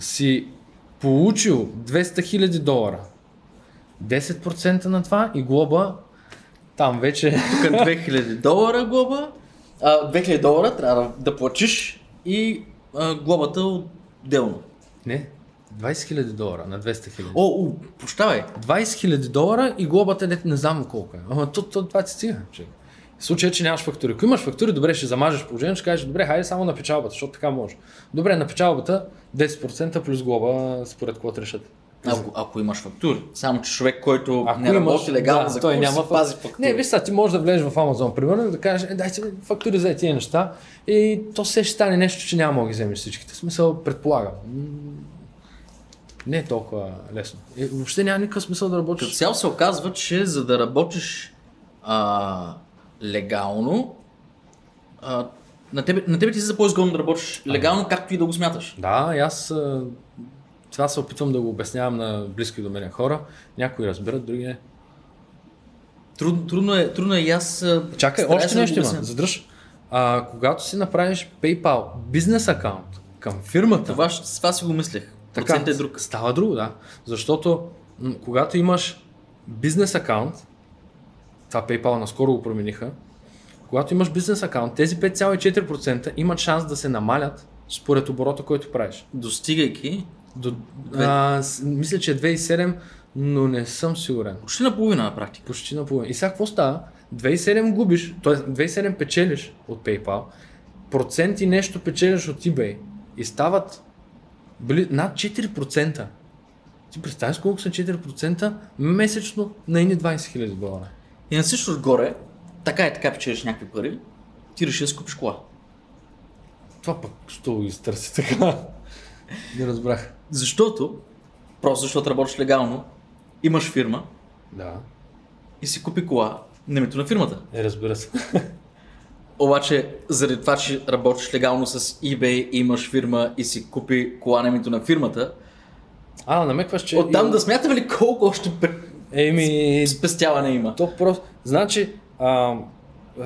си получил 200 000 долара. 10% на това и глоба там вече... Тук 2000 долара глоба, а, 2000 долара трябва да, да платиш и а, глобата отделно. Не, 20 000 долара на 200 000. О, о, прощавай. 20 000 долара и глобата не, не знам колко е. Ама то, то, това ти стига. Че. Случай, че нямаш фактури. Ако имаш фактури, добре, ще замажеш положението, ще кажеш, добре, хайде само на печалбата, защото така може. Добре, на печалбата 10% плюс глоба, според какво решат. Ако, ако имаш фактури. Само, че човек, който Ако не имаш- работи легално, да, за той няма пази фактури. Не, виж сега, ти можеш да влезеш в Амазон, примерно, и да кажеш, е, дайте фактури за тия неща и то се ще стане нещо, че няма да ги вземеш всичките. В смисъл, предполагам. Не е толкова лесно. Е, въобще няма никакъв смисъл да Като работиш. цяло се оказва, че за да работиш а, легално, а, на, тебе, на тебе ти се по-изгодно да работиш легално, както и да го смяташ. Да, и аз това се опитвам да го обяснявам на близки до мен хора. Някои разбират, други не. Трудно, трудно, е, трудно е и аз... Чакай, още да нещо го има. Задръж. А, когато си направиш PayPal бизнес акаунт към фирмата, Това, това си го мислех. Процентът е друг. Става друго, да. Защото м, когато имаш бизнес акаунт, това PayPal наскоро го промениха, когато имаш бизнес акаунт, тези 5,4% имат шанс да се намалят според оборота, който правиш. Достигайки До, а, с- мисля, че е 2,7, но не съм сигурен. почти наполовина на практика. Почти наполовина. И сега какво става? 2,7 губиш, т.е. 2,7 печелиш от PayPal, процент и нещо печелиш от eBay и стават били, над 4%. Ти представяш колко са 4% месечно на едни 20 000 долара. И на всичко отгоре, така и така печелиш някакви пари, ти реши да си купиш кола. Това пък, що го изтърси така? Не разбрах. Защото, просто защото работиш легално, имаш фирма Да, и си купи кола на името на фирмата. е, разбира се. Обаче, заради това, че работиш легално с eBay, имаш фирма и си купи кола на името на фирмата, А, намекваш, че... оттам да смятаме ли колко още Еми, спестяване има? То просто... Значи, а,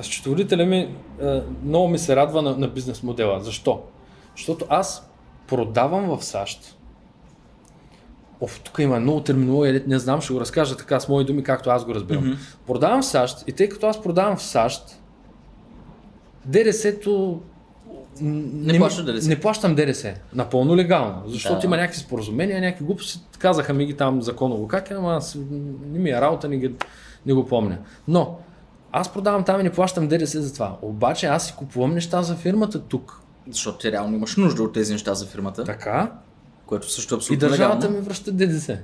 счетоводителя ми а, много ми се радва на, на бизнес модела. Защо? Защото аз продавам в САЩ. Оф, тук има много терминология, не знам, ще го разкажа така с мои думи, както аз го разбирам. Мгм. Продавам в САЩ и тъй като аз продавам в САЩ, ДДС-то м, Не плащаш ДДС. Не плащам ДДС. Напълно легално. Защото Да. има някакви споразумения, някакви глупости. Казаха ми ги там законово как е, ама аз не ми е работа, не, ги, не го помня. Но аз продавам там и не плащам ДДС за това. Обаче аз си купувам неща за фирмата тук. Защото ти реално имаш нужда от тези неща за фирмата, Така. което също е И абсолютно държавата легално. ми връща ДДС.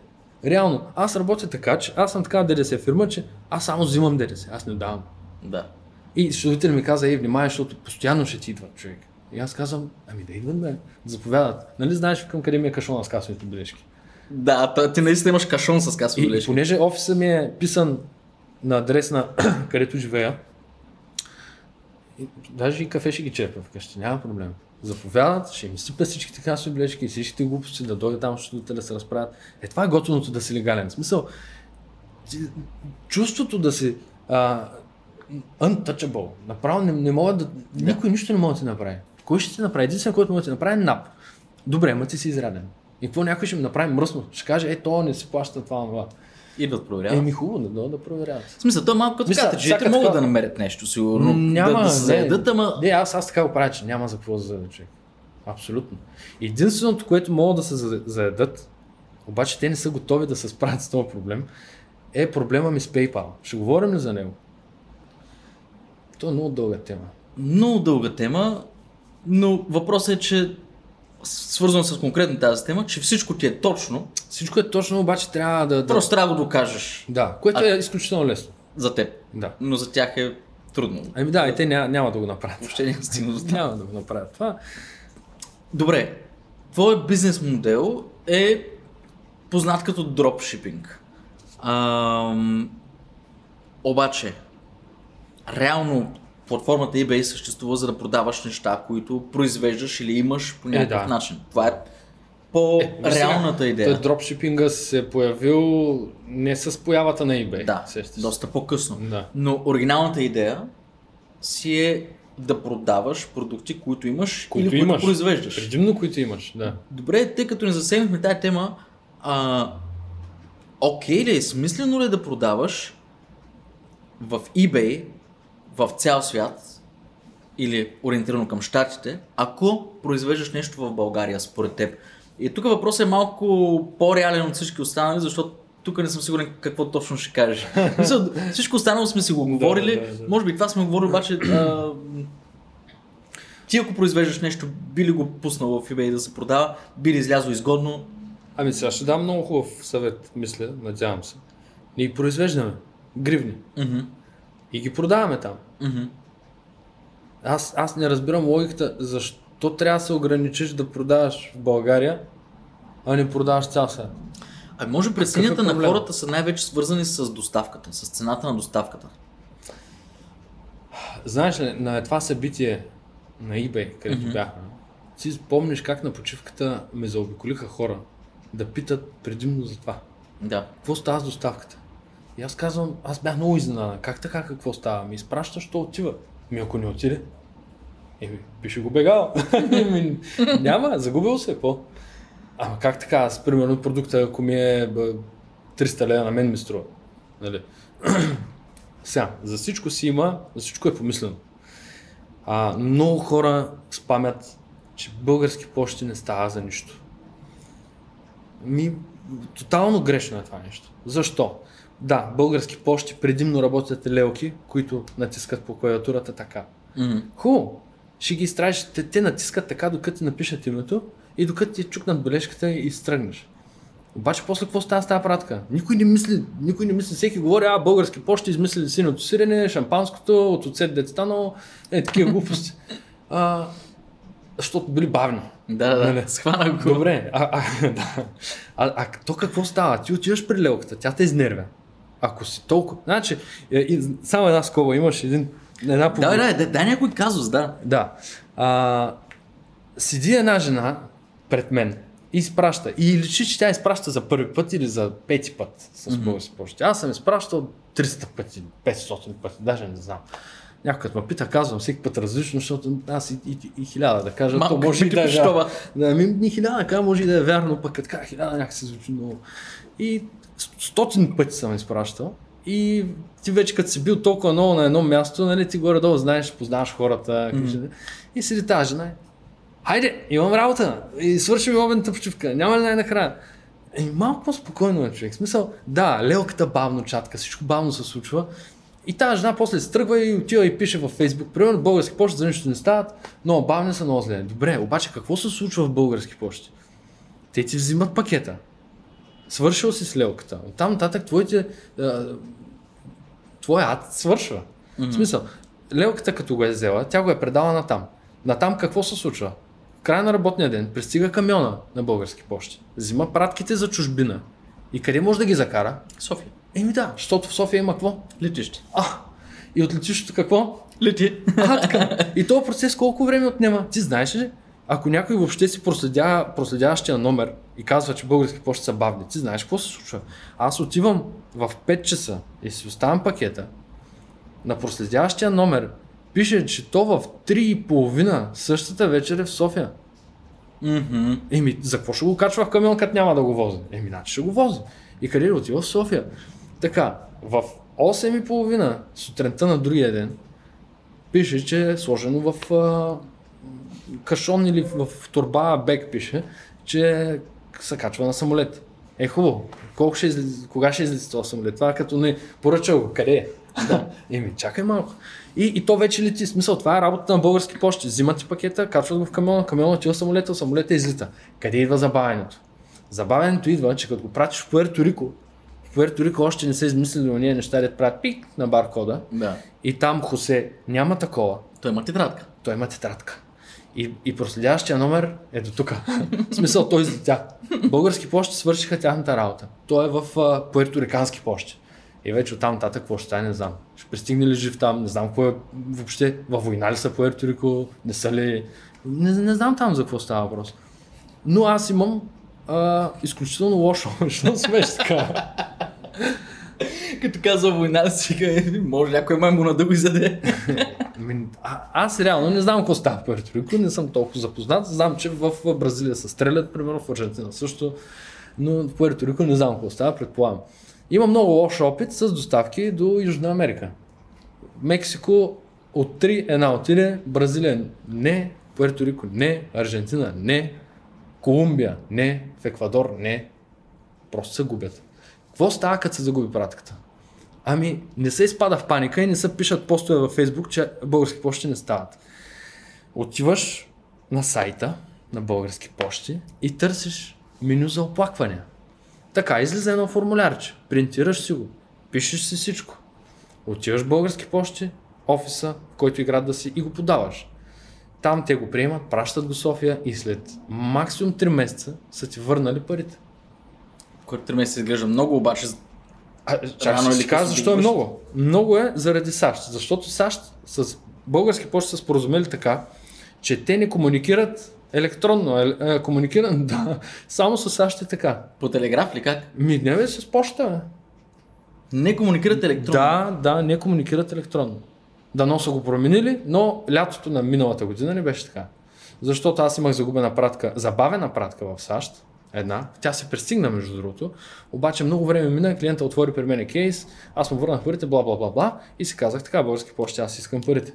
Реално, аз работя така, че аз съм такава ДДС фирма, че аз само взимам ДДС, аз не давам. Да. И счетоводителят ми каза, ей, внимай, защото постоянно ще ти идва човек. И аз казвам, ами да идват, бе, заповядат. Нали знаеш към къде ми е кашона с касовите бележки? Да, ти наистина имаш кашон с касови И, и бележки. понеже офиса ми е писан на адрес на където живея, и, даже и кафе ще ги черпя вкъщи, няма проблем. Заповядат, ще им сипят всичките касови бележки и всичките глупости, да дойде там, защото да се разправят. Е, това е готиното да си легален. В смисъл, чувството да си а, untouchable, направо не, не могат да, никой нищо не може да ти направи. Кой ще ти направи? Единствено, който може да ти направи е НАП. Добре, ма ти си изряден. И какво някой ще ми направи мръсно? Ще каже, е, то не си плаща това, това. Идват проверяват. Еми хубаво, да дойдат да проверяват. В смисъл, то е малко като всяка могат така- да намерят нещо, сигурно. Няма, да, да се заедат, ама... Не, аз, аз така го правя, че няма за какво да заедат човек. Абсолютно. Единственото, което могат да се за- заедат, обаче те не са готови да се справят с този проблем, е проблема ми с PayPal. Ще говорим ли за него? То е много дълга тема. Много дълга тема, но въпросът е, че свързано с конкретно тази тема, че всичко ти е точно, Всичко е точно, обаче трябва да... да... просто трябва да го докажеш Да, което е изключително лесно. за теб. Да. Но за тях е трудно. Ами да, и те няма, няма да го направят. Въобще няма стигна до. Няма да го направят това. Добре, твоят бизнес модел е познат като дропшипинг. Ам, обаче, реално платформата eBay съществува за да продаваш неща, които произвеждаш или имаш по някакъв да. начин. Това е по-реалната идея. Той дропшипинга се е появил не с появата на eBay. Да, сещаш. доста по-късно. Да. Но оригиналната идея си е да продаваш продукти, които имаш Които или които имаш. произвеждаш. Предимно които имаш, да. Добре, тъй като не засегнахме тази тема, а, окей ли е, смислено ли е да продаваш в eBay в цял свят или ориентирано към щатите, ако произвеждаш нещо в България според теб? И тук въпросът е малко по-реален от всички останали, защото тук не съм сигурен какво точно ще кажеш. Мисля, Всичко останало сме си го говорили, да, да. може би това сме говорили, обаче а, ти ако произвеждаш нещо, би ли го пуснал в eBay да се продава, би ли излязло изгодно? Ами сега ще дам много хубав съвет, мисля, надявам се. Ние произвеждаме гривни Мгм, и ги продаваме там. мгм. Аз, аз не разбирам логиката, защо трябва да се ограничиш да продаваш в България, а не продаваш цял свят. А може преценията на проблем? хората са най-вече свързани с доставката, с цената на доставката. Знаеш ли, на това събитие на eBay, където Мгм. бяхме, ти спомниш как на почивката ме заобиколиха хора да питат предимно за това. Да. Какво става с доставката? И аз казвам, аз бях много изненадан. Как така, какво става? Ми изпращаш, що отива. Ми ако не отиде, еми, пише го бегал. Няма, загубил се, какво? Ама как така? Аз, примерно, продукта, ако ми е б, 300 лева, на мен ми струва. Нали? Сега, за всичко си има, за всичко е помислено. А, много хора спамят, че български почти не става за нищо. Ми, тотално грешно е това нещо. Защо? Да, български почти предимно работят лелки, които натискат по клавиатурата така. Мгм. Хубаво. Ще ги изтраеш, те, те натискат така, докато ти напишат името и докато ти чукнат бележката и стръгнеш. Обаче после какво става с тази пратка? Никой не мисли, никой не мисли, всеки говори, а български почти измислили синото сирене, шампанското, от оцет дет станало, е такива глупости. А, защото били бавни. Да, да, Нали? Схвана го. Добре, а, а, да. а, а то какво става? Ти отиваш при лелката, тя те изнервя. Ако си толкова... Значи, е, само една скоба, имаш един, една Да, да, да, дай някой казус, да. да. А, седи една жена пред мен и изпраща. И личи, че тя изпраща за първи път или за пети път с български почти. Аз съм изпращал 300 пъти, 500 пъти, даже не знам. Някой като ме пита, казвам всеки път различно, защото аз и, и, и хиляда да кажа, Малко то може и да е вярно. Да, ми, ни хиляда да кажа, може и да е вярно, пък като кажа хиляда някак се звучи много. И стотин пъти съм изпращал. И ти вече като си бил толкова много на едно място, нали, ти горе-долу знаеш, познаваш хората. Mm-hmm. И седи тази жена. Хайде, имам работа. И свършим обедната почивка. Няма ли най-накрая? Е, малко по-спокойно е човек. В Смисъл, да, лелката бавно чатка, всичко бавно се случва. И тази жена после се тръгва и отива и пише във Фейсбук. Примерно български почти за нищо не стават, но бавни са много зле. Добре, обаче какво се случва в български почти? Те ти взимат пакета. Свършил си с лелката. Оттам нататък твоите, а, твоя ад свършва. Mm-hmm. В смисъл, лелката като го е взела, тя го е предала на там. На там какво се случва? В края на работния ден пристига камиона на български почти. Взима пратките за чужбина. И къде може да ги закара? София. Еми да, защото в София има какво? Летище. А, и от летището какво? Лети. А, така. И този процес колко време отнема? Ти знаеш ли? Ако някой въобще си проследява проследяващия номер и казва, че български почти са бавни, ти знаеш какво се случва? Аз отивам в 5 часа и си оставям пакета. На проследяващия номер пише, че то в 3.30 същата вечер е в София. Мгм. Еми, за какво ще го качва в камион, като няма да го вози? Еми, значи ще го вози. И къде да отива? В София. Така, в 8.30 сутринта на другия ден пише, че е сложено в а, кашон или в, в турба бек пише, че се качва на самолет. Е хубаво. Колко ще излезе, кога ще излезе този самолет? Това е като не поръчал го. Къде е? Да. Еми, чакай малко. И, и то вече лети. Смисъл, това е работа на български почти. Взимат ти пакета, качват го в камиона, камиона отива в самолета, самолета излита. Къде идва забавянето? Забавянето идва, че като го пратиш в Пуерто Рико, Пуерто Рико още не са измислили уния неща, де правят пик на баркода. Да. И там Хосе няма такова. Той има тетрадка. Той има тетрадка. И, и проследяващия номер е до тук. В смисъл, той излетя. Български почти свършиха тяхната работа. Той е в пуерторикански почти. И вече оттам нататък какво ще стане, не знам. Ще пристигне ли жив там, не знам какво е въобще. Във война ли са Пуерто Рико, не са ли... Не, не знам там за какво става въпрос. Но аз имам а, изключително лошо. Що смеш така? Като казва война, сега може някой маймуна да го изяде. Ами, а, аз реално не знам какво става в Пуерто не съм толкова запознат. Знам, че в Бразилия се стрелят, примерно в Аржентина също, но в Пуерто Рико не знам какво става, предполагам. Има много лош опит с доставки до Южна Америка. Мексико от три една отиде, Бразилия не, Пуерто Рико не, Аржентина не, Колумбия не, в Еквадор не. Просто се губят. Какво става, като се загуби пратката? Ами, не се изпада в паника и не се пишат постове във Фейсбук, че български почти не стават. Отиваш на сайта на български почти и търсиш меню за оплаквания. Така, излиза едно формулярче. Принтираш си го. Пишеш си всичко. Отиваш български почти, офиса, в който играят да си и го подаваш. Там те го приемат, пращат го София и след максимум 3 месеца са ти върнали парите. Който 3 месеца изглежда много, обаче А, Рано или късно защо е много. Много е заради САЩ. Защото САЩ с български почти са споразумели така, че те не комуникират електронно. Е, е, комуникират, да, само с САЩ е така. по телеграф ли как? Ми, не бе, с почта, бе. Не комуникират електронно. Да, да, не комуникират електронно. Дано са го променили, но лятото на миналата година не беше така. Защото аз имах загубена пратка, забавена пратка в САЩ, една, тя се пристигна между другото, обаче много време мина, клиента отвори при мен кейс, аз му върнах парите, бла бла бла бла и си казах така, български почти, аз искам парите.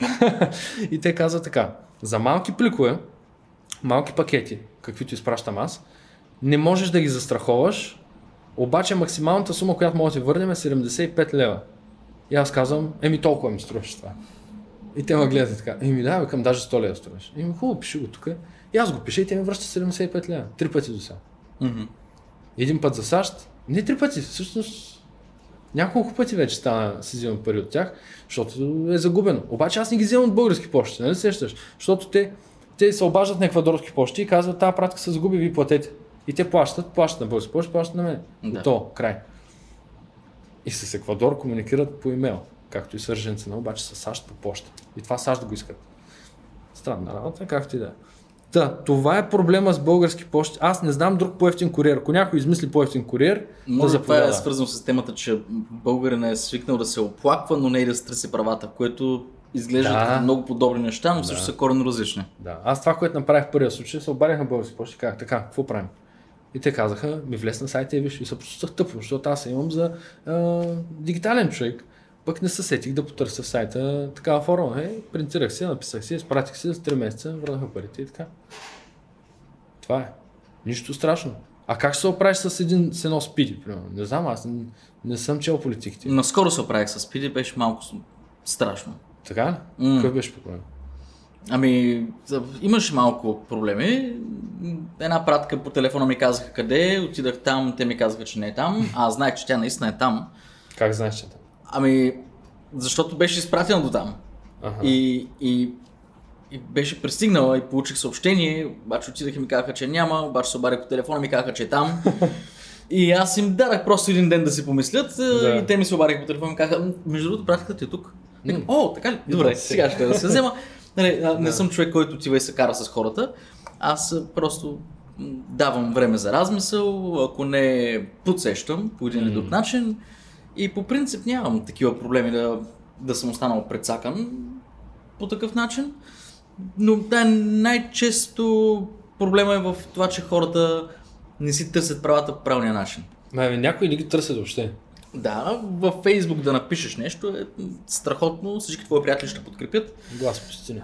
и те казват така, за малки пликове, малки пакети, каквито изпращам аз, не можеш да ги застраховаш, обаче максималната сума, която може да ти върнем е 75 лева. И аз казвам, еми толкова ми струваш това. И те ме гледат така, еми да, към даже 100 лева струваш. Еми хубаво, пиши го тук. И аз го пиша и те ми връщат 75 лева. Три пъти до сега. Мгм. Един път за САЩ, не три пъти, всъщност няколко пъти вече стана си взимам пари от тях, защото е загубено. Обаче аз не ги вземам от български почти, нали сещаш? Защото те, те се обаждат на еквадорски почти и казват, тази пратка се загуби, ви платете. И те плащат, плащат на български почти, плащат на мен. Да. Да. То, край. И с Еквадор комуникират по имейл, както и с Аржентина, обаче с САЩ по почта. И това САЩ го искат. Странна работа, както и да е. Та, това е проблема с български почти. Аз не знам друг по-ефтин куриер. Ако някой измисли по-ефтин куриер, да Може това е свързано с темата, че българин е свикнал да се оплаква, но не и да се търси правата, което изглежда Да. като много подобни неща, но също Да. са коренно различни. Да. Аз това, което направих в първия случай, се обадих на български почти и казах, така, какво правим? И те казаха, ми влез на сайта и виж, и се почувствах тъпо, защото аз имам за а, дигитален човек. Пък не се сетих да потърся в сайта такава форма. Е, принтирах си, написах си, изпратих си за 3 месеца, върнаха парите и така. Това е. Нищо страшно. А как ще се оправиш с, един, с едно спиди, примерно? Не знам, аз не, не съм чел политиките. Наскоро се оправих с Пиди, беше малко страшно. Така? М. Какъв беше проблем? Ами, имаше малко проблеми. Една пратка по телефона ми казаха къде е, отидах там, те ми казаха, че не е там. А аз знаех, че тя наистина е там. Как знаеш, че е? Ами, защото беше изпратена до там. Ага. И, и, и беше пристигнала и получих съобщение, обаче отидах и ми казаха, че няма, обаче се обадих по телефона и ми казаха, че е там. И аз им дадах просто един ден да си помислят Да. да. и те ми се обадиха по телефона и ми казаха, «М, между другото, пратката ти е тук. Викам, О, така ли? Добре, сега ще да се взема. Нали, а, не съм човек, който отива и се кара с хората. Аз просто давам време за размисъл, ако не подсещам по един или друг начин. И по принцип нямам такива проблеми да, да съм останал предсакан по такъв начин. Но да, най-често проблема е в това, че хората не си търсят правата по правилния начин. Ами, някой не ги търсят въобще. Да, във Фейсбук да напишеш нещо е страхотно, всички твои приятели ще подкрепят. Глас пустиня.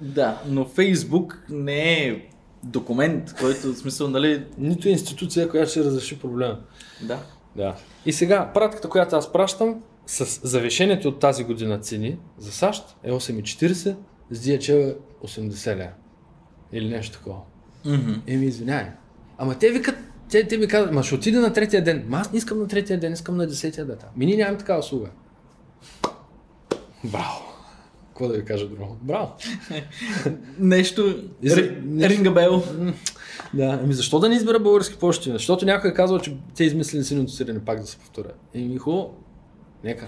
Да, но Фейсбук не е документ, който в смисъл, нали... Нито е институция, която ще разреши проблема. Да. Да. И сега, пратката, която аз пращам, с завишението от тази година цени за САЩ е 8,40, с DHL е 80 ля. Или нещо такова. Мгм. Еми, извинявай. Ама те викат те, те ми казват, ма ще отида на третия ден. Ма аз не искам на третия ден, искам на десетия дата. Ми ние нямаме такава услуга. Браво. Какво да ви кажа друго? Браво. Нещо, И за- ри- нещо- ринга бел. Да, ами защо да не избера български почти? Защото някой е казал, че те измислили силното сирене пак да се повторя. Еми хубаво, нека.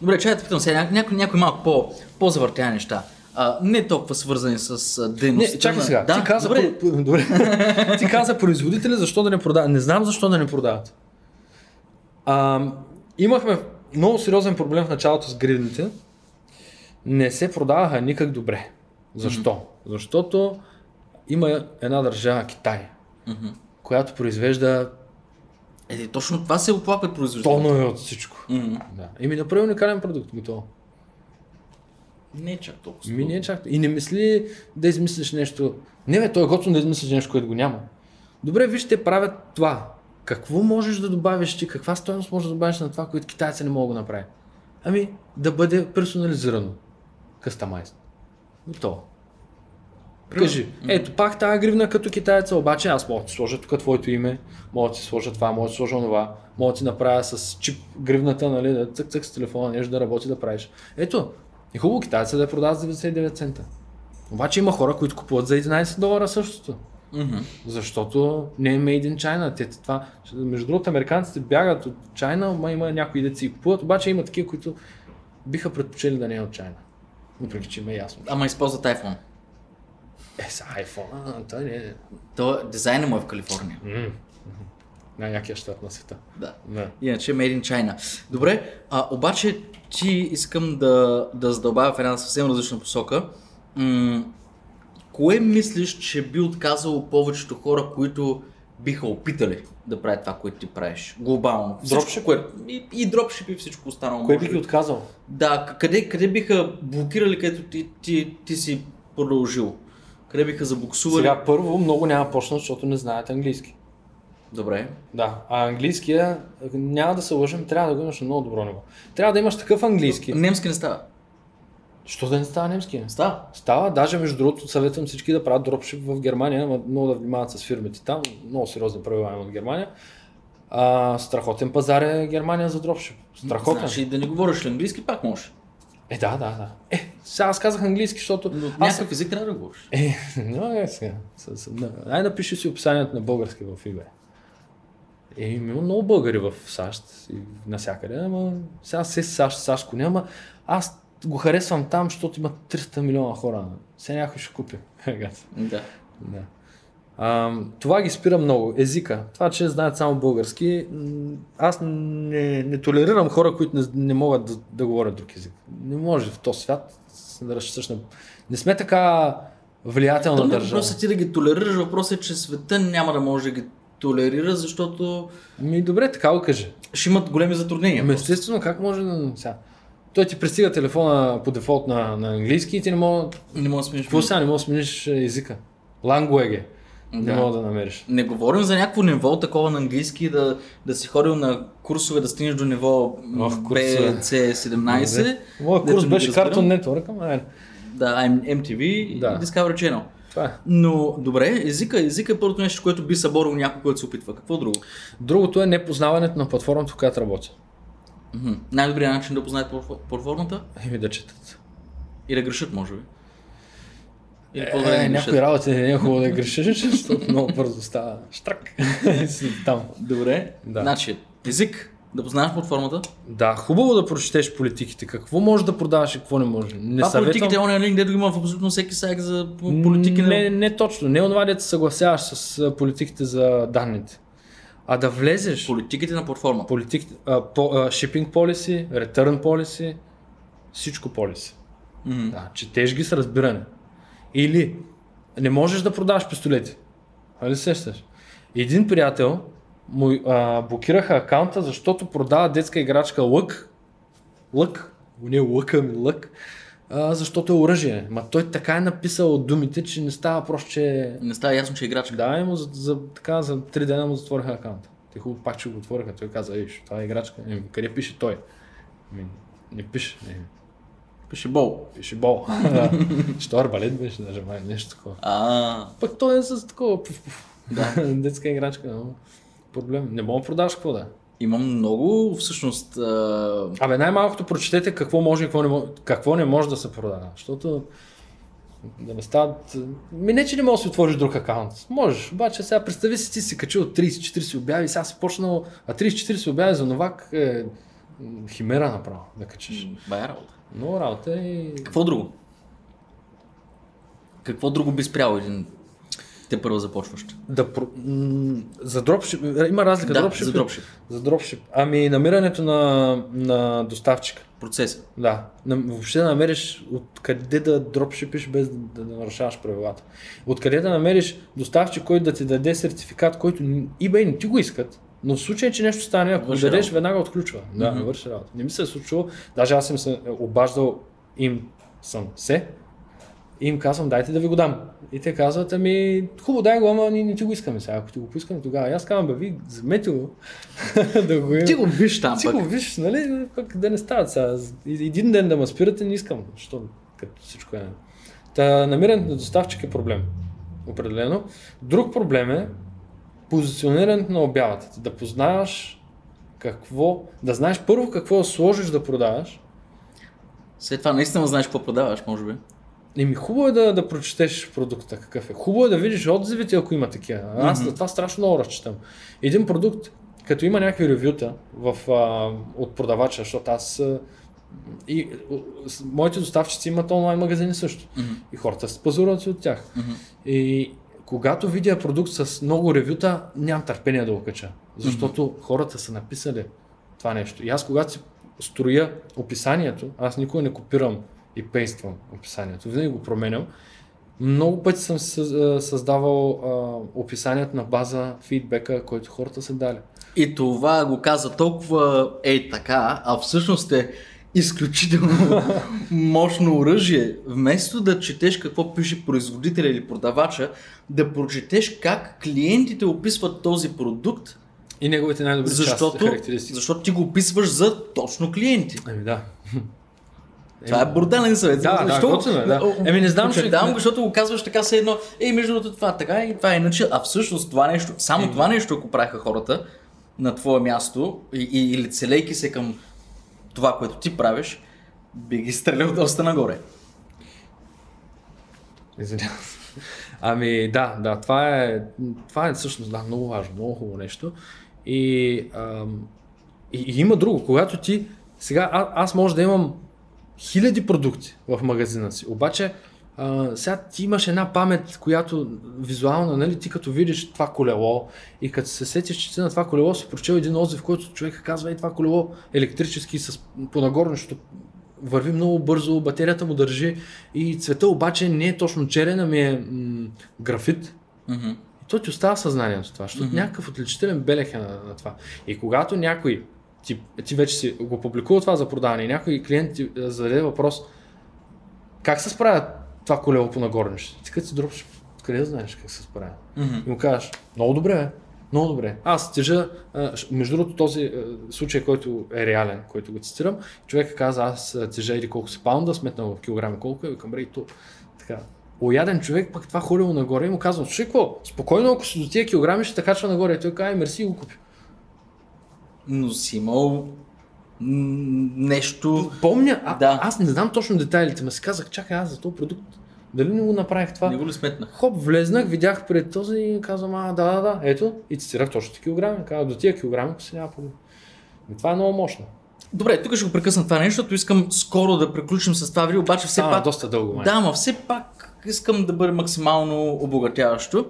Добре, чай да питам сега, няко- някои, някои малко по, по-завъртяни неща. А, не толкова свързани с дейността. Не, чакай сега. Да, ти, каза, добре. Про... добре. ти каза производители, защо да не продават. Не знам защо да не продават. А, имахме много сериозен проблем в началото с гривните. Не се продаваха никак добре. Защо? Защото има една държава, Китай, Мгм. която произвежда Е, точно това се оплакват производителите. тонове от всичко. Мгм. Да. И ми направи уникален продукт, готово. Не е чак толкова. Ми не е чак. И не мисли да измислиш нещо. Не, бе, той е готово да измислиш нещо, което го няма. Добре, виж, те правят това. Какво можеш да добавиш ти? Каква стоеност можеш да добавиш на това, което китайци не могат да направят? Ами, да бъде персонализирано. Кастомайз. Готово. Кажи, ето пак тази гривна като китайца, обаче аз мога да ти сложа тук твоето име, мога да ти сложа това, мога да ти сложа това, мога да ти направя с чип гривната, нали, да цък цък с телефона, нещо да работи да правиш. Ето, е хубаво китайца да я продават за 99 цента. Обаче има хора, които купуват за 11 долара същото. Мгм. Защото не е made in China. Те, това, между другото, американците бягат от China, ма има някои да си купуват, обаче има такива, които биха предпочели да не е от China. Въпреки, че има ясно. Ама използват iPhone. Е, с iPhone, а, той не е То дизайна му е в Калифорния. м, най-якия щат на света. Да. Да. Иначе Made in China. Добре, а, обаче ти искам да, да задълбавя в една съвсем различна посока. М- кое мислиш, че би отказало повечето хора, които биха опитали да правят това, което ти правиш? Глобално. Всичко, Dropship? Което, и, и дропшип и всичко останало. Може би ги отказал? Да, къде, къде биха блокирали, където ти, ти, ти си продължил? Къде биха забуксували? Сега първо много няма почнат, защото не знаят английски. Добре. Да, а английския, няма да се лъжим, трябва да го имаш на много добро ниво. Трябва да имаш такъв английски. Немски не става. Що да не става немски? Става. Става, даже между другото съветвам всички да правят дропшип в Германия, но много да внимават с фирмите там, много сериозни правила има от Германия. А, страхотен пазар е Германия за дропшип. Страхотен. Значи да не говориш ли английски, пак можеш. Е, да, да, да. Е, сега аз казах английски, защото... Но аз... някакъв език трябва да говориш. Е, но е сега. С, с, да. Ай напиши си описанието на български в eBay. Е, има много българи в САЩ и навсякъде, ама сега се САЩ, САЩ коня, ама аз го харесвам там, защото има 300 милиона хора. Сега някой ще купи. Да. да. А, това ги спира много. Езика. Това, че знаят само български. Аз не, не толерирам хора, които не, не могат да, да говорят друг език. Не може в този свят да разчиташ на... Не сме така влиятелна е държава. въпросът ти да ги толерираш, въпросът е, че света няма да може да ги толерира, защото Ами добре, така го кажи. ще имат големи затруднения. Ами естествено, как може да... Сега. Той ти пристига телефона по дефолт на, на английски и ти не мога... Не мога да смениш. Какво сега не мога да смениш е, езика? Лангуеге. Не Да. мога да намериш. Не говорим за някакво ниво такова на английски, да, да си ходил на курсове, да стигнеш до ниво м, Ох, курсове. BC17. Моят дето курс не беше. Cartoon Network, ама. Да, MTV Да. и Discovery Channel. Това е. Но добре, езика, езика е първото нещо, което би съборил някой, който се опитва. Какво друго? Другото е непознаването на платформата, в която работи. Най-добрият начин да познаят платфо- платформата Еми да четат. и да грешат, може би. Или Е, е, не някои работи не е хубаво да грешиш, защото много бързо става штрак. Там. Добре, Да. значи език, да познаеш платформата. Да, хубаво да прочетеш политиките. Какво можеш да продаваш и какво не може. Не Това съветвам- политиките е оня линк, дето го има в абсолютно всеки сайт за по- политики. на- Не, не точно. Не онова, дето се съгласяваш с а, политиките за данните. А да влезеш Политиките на платформата. политиките, а, по, а, shipping policy, return policy, всичко policy. Мгм. Да, четеш ги с разбиране. Или не можеш да продаваш пистолети. Нали се сещаш? Един приятел му а, блокираха акаунта, защото продава детска играчка лък. Лък. Не лъка ми лък. А, защото е оръжие. Ма той така е написал от думите, че не става просто, че... Не става ясно, че е играчка. Да, и му за, за, така, за 3 дена му затвориха акаунта. Те хубаво пак, че го отвориха. Той каза, ей, това е играчка. Еми, къде пише той? Еми, не пише. Не, Пише бол. пише бол. Що арбалет беше даже, май, нещо такова. А, Пък той е с такова. Да. детска играчка. Но... проблем. Не мога да продаваш какво да е. Има много, всъщност, а... Абе, най-малкото прочетете какво може и какво не, може, какво не може да се продава. Защото да не стават... Ми не, че не можеш да си отвориш друг акаунт. Можеш, обаче сега представи си, ти си качил 30-40 обяви, сега си почнал, а 30-40 обяви за Новак е химера направо да качиш. Бая работа. Много работа е и... Какво друго? Какво друго би спрял един те първо започващ? Да, за дропшип, има разлика. Да, дропшип, за дропшип. За дропшип. Ами намирането на, на доставчика. Процеса. Да, въобще да намериш откъде да дропшипиш без да, да нарушаваш правилата. Откъде да намериш доставчик, който да ти даде сертификат, който eBay не ти го искат, но в случай, че нещо стане, ако го дадеш, веднага отключва. Да, не върши работа. Не ми се е случило, даже аз съм се обаждал им съм се и им казвам, дайте да ви го дам. И те казват, ами, хубаво, дай го, ама ние не ти го искаме сега. Ако ти го поискаме тогава. И аз казвам, бе, ви вземете го да го Ти го виж там ти пък. го виж, нали, пък да не стават сега. Един ден да ме спирате не искам, защото като всичко е. Та, намирането на доставчик е проблем. Определено. Друг проблем е позиционирането на обявата. Да познаваш какво, да знаеш първо какво сложиш да продаваш. След това наистина знаеш какво продаваш, може би. Еми, хубаво е да, да прочетеш продукта какъв е. Хубаво е да видиш отзивите, ако има такива. Аз на това страшно много разчитам. Един продукт, като има някакви ревюта в, а, от продавача, защото аз а, и с- моите доставчици имат онлайн магазини също. Мгм. И хората се пазаруват си от тях. Мгм. И когато видя продукт с много ревюта, нямам търпение да го кача. Защото хората са написали това нещо. И аз когато си строя описанието, аз никога не копирам и пействам описанието. Винаги го променям. Много пъти съм създавал а, описанието на база фидбека, който хората са дали. И това го каза толкова ей така, а всъщност е изключително мощно оръжие. Вместо да четеш какво пише производителя или продавача, да прочетеш как клиентите описват този продукт, И неговите най-добри защото, части, характеристики. защото ти го описваш за точно клиенти. Ами да. Това е брутален съвет. Да, да, Защо? готино е, да. Еми, не знам, Подчертавам го, защото го казваш така се едно, ей, между другото това така и това е иначе, а всъщност това нещо, само това нещо, ако правиха хората на твое място и, и, или целейки се към това, което ти правиш, би ги стрелял доста нагоре. Извинявам се. Ами да, да, това е, това е всъщност да, много важно, много хубаво нещо. И, ам, и, и има друго, когато ти, сега а, аз може да имам хиляди продукти в магазина си, обаче а, сега ти имаш една памет, която визуална, нали, ти като видиш това колело и като се сетиш, че ти на това колело си прочел един отзив, в който човек казва, ей това колело електрически с понагорното върви много бързо, батерията му държи и цвета обаче не е точно черен, ами е м- графит. И то ти остава съзнанието това, защото Мгм. някакъв отличителен белег е на, на това. И когато някой, ти, ти вече си го публикува това за продаване и някой клиент ти зададе въпрос, как се справя това колело по нагорнище? Ти като си дропш, къде знаеш как се справя? Мгм. И му кажеш, много добре, бе. много добре. Аз тежа, между другото този случай, който е реален, който го цитирам, човек каза, аз тежа или колко си паунда, сметнал в килограми колко е, викам, бре, и то, така. Ояден човек, пък това хорило нагоре и му казвам, слушай, какво, спокойно, ако си до тия килограми, ще те качва нагоре. И той казва, «Ай, мерси и го купи. Но си имал нещо... Помня, а, Да. аз не знам точно детайлите, но си казах, чакай, аз за този продукт, дали не го направих това? Не го ли сметнах? Хоп, влезнах, видях пред този и казвам, а, да, да, да, ето, и цитирах точно килограми. Казах, до тия килограми, ако си няма проблем. Това е много мощно. Добре, тук ще го прекъсна това нещо, защото искам скоро да приключим с това видео, обаче все Стана пак... доста дълго, май. Да, ма все пак искам да бъде максимално обогатяващо.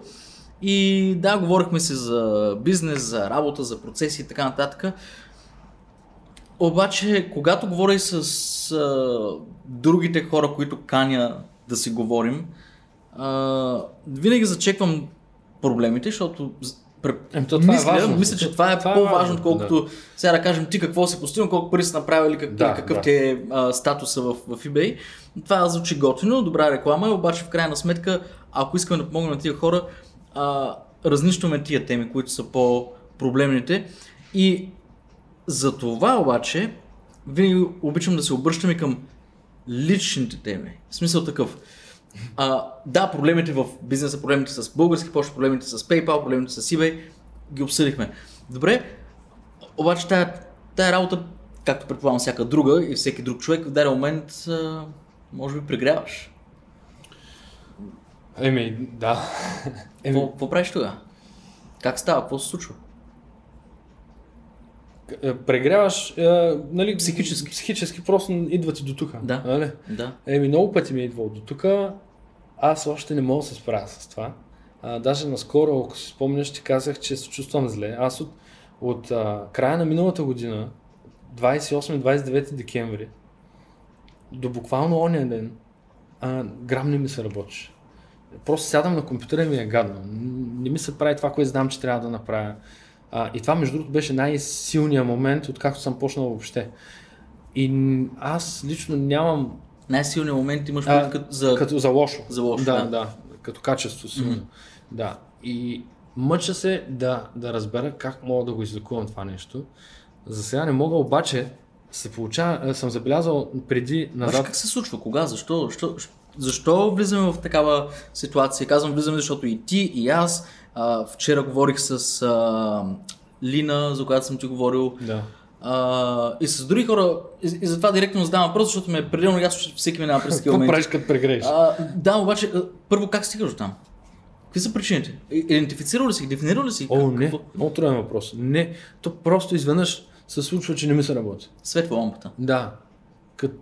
И да, говорихме си за бизнес, за работа, за процеси и така нататък. Обаче, когато говоря и с а, другите хора, които каня да си говорим, а, винаги зачеквам проблемите, защото Еми, то това е мисля, важно. мисля, че това е Това е по-важно, важно, отколкото сега да кажем ти какво си постигнал, колко пари си направил или как, Да, какъв да. ти е а, статуса в, в eBay. Това звучи готино, добра реклама, обаче в крайна сметка, ако искаме да помогнем на тия хора, а, разнищваме тия теми, които са по-проблемните. И за това обаче, винаги обичам да се обръщам и към личните теми. В смисъл такъв. А, да, проблемите в бизнеса, проблемите с български почти, проблемите с PayPal, проблемите с eBay, ги обсъдихме. Добре, обаче тая, тая работа, както предполагам всяка друга и всеки друг човек, в даден момент а, може би прегряваш. Еми, да. Еми, Какво, правиш тогава? Как става? Какво се случва? е, прегряваш, е, нали, Психически. Психически просто идвате до тук. Да. Нали? Да. Еми, много пъти ми е идвал до тук. Аз още не мога да се справя с това. А, даже наскоро, ако си спомняш, ти казах, че се чувствам зле. Аз от, от а, края на миналата година, 28-29 декември, до буквално ония ден, а, грам не ми се работи. Просто сядам на компютъра и ми е гадно. Не ми се прави това, което знам, че трябва да направя. А, и това, между другото, беше най-силният момент, откакто съм почнал въобще. И аз лично нямам Най-силният момент имаш а, като за... като за лошо. За лошо, да, да. да. Като качество силно. Мгм. Да. И мъча се да, да разбера как мога да го излекувам това нещо. За сега не мога, обаче се получава, съм забелязал преди Назад... назад. как се случва? Кога? Защо? Защо, защо влизаме в такава ситуация? Казвам влизаме, защото и ти, и аз. А, вчера говорих с а, Лина, за която съм ти говорил. Да. А, и с други хора. И, и затова директно задавам въпрос, защото ме е пределно ясно, че всеки минава през такива моменти. правиш като прегрееш? А, да, обаче, първо как стигаш до там? Какви са причините? Идентифицирал ли си? Дефинирал ли си? О, не, какво? много труден въпрос. Не, то просто изведнъж се случва, че не ми се работи. Светва лампата. Да. Кът...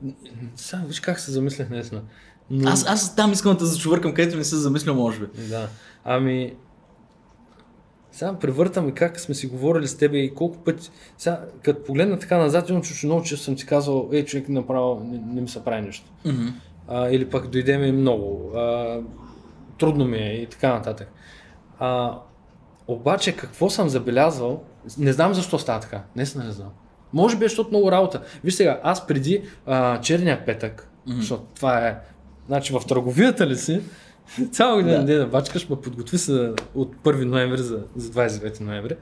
Сега виж как се замислях наистина. Но... Аз, аз там искам да зачувъркам, където не се замисля, може би. Да. Ами, сега превъртам и как сме си говорили с тебе и колко пъти. Сега, като погледна така назад, имам че много често съм ти казал, ей, човек направо не, не ми се прави нещо. Мгм. А, или пък дойде ми много. А, трудно ми е и така нататък. А, обаче, какво съм забелязал, не знам защо става така. Наистина не знам. Може би, е, защото много работа. Виж сега, аз преди а, черния петък, Мгм. защото това е, значи в търговията ли си, цял ден Да. да. бачкаш, ме подготви се от 1 ноември за, за 29 ноември.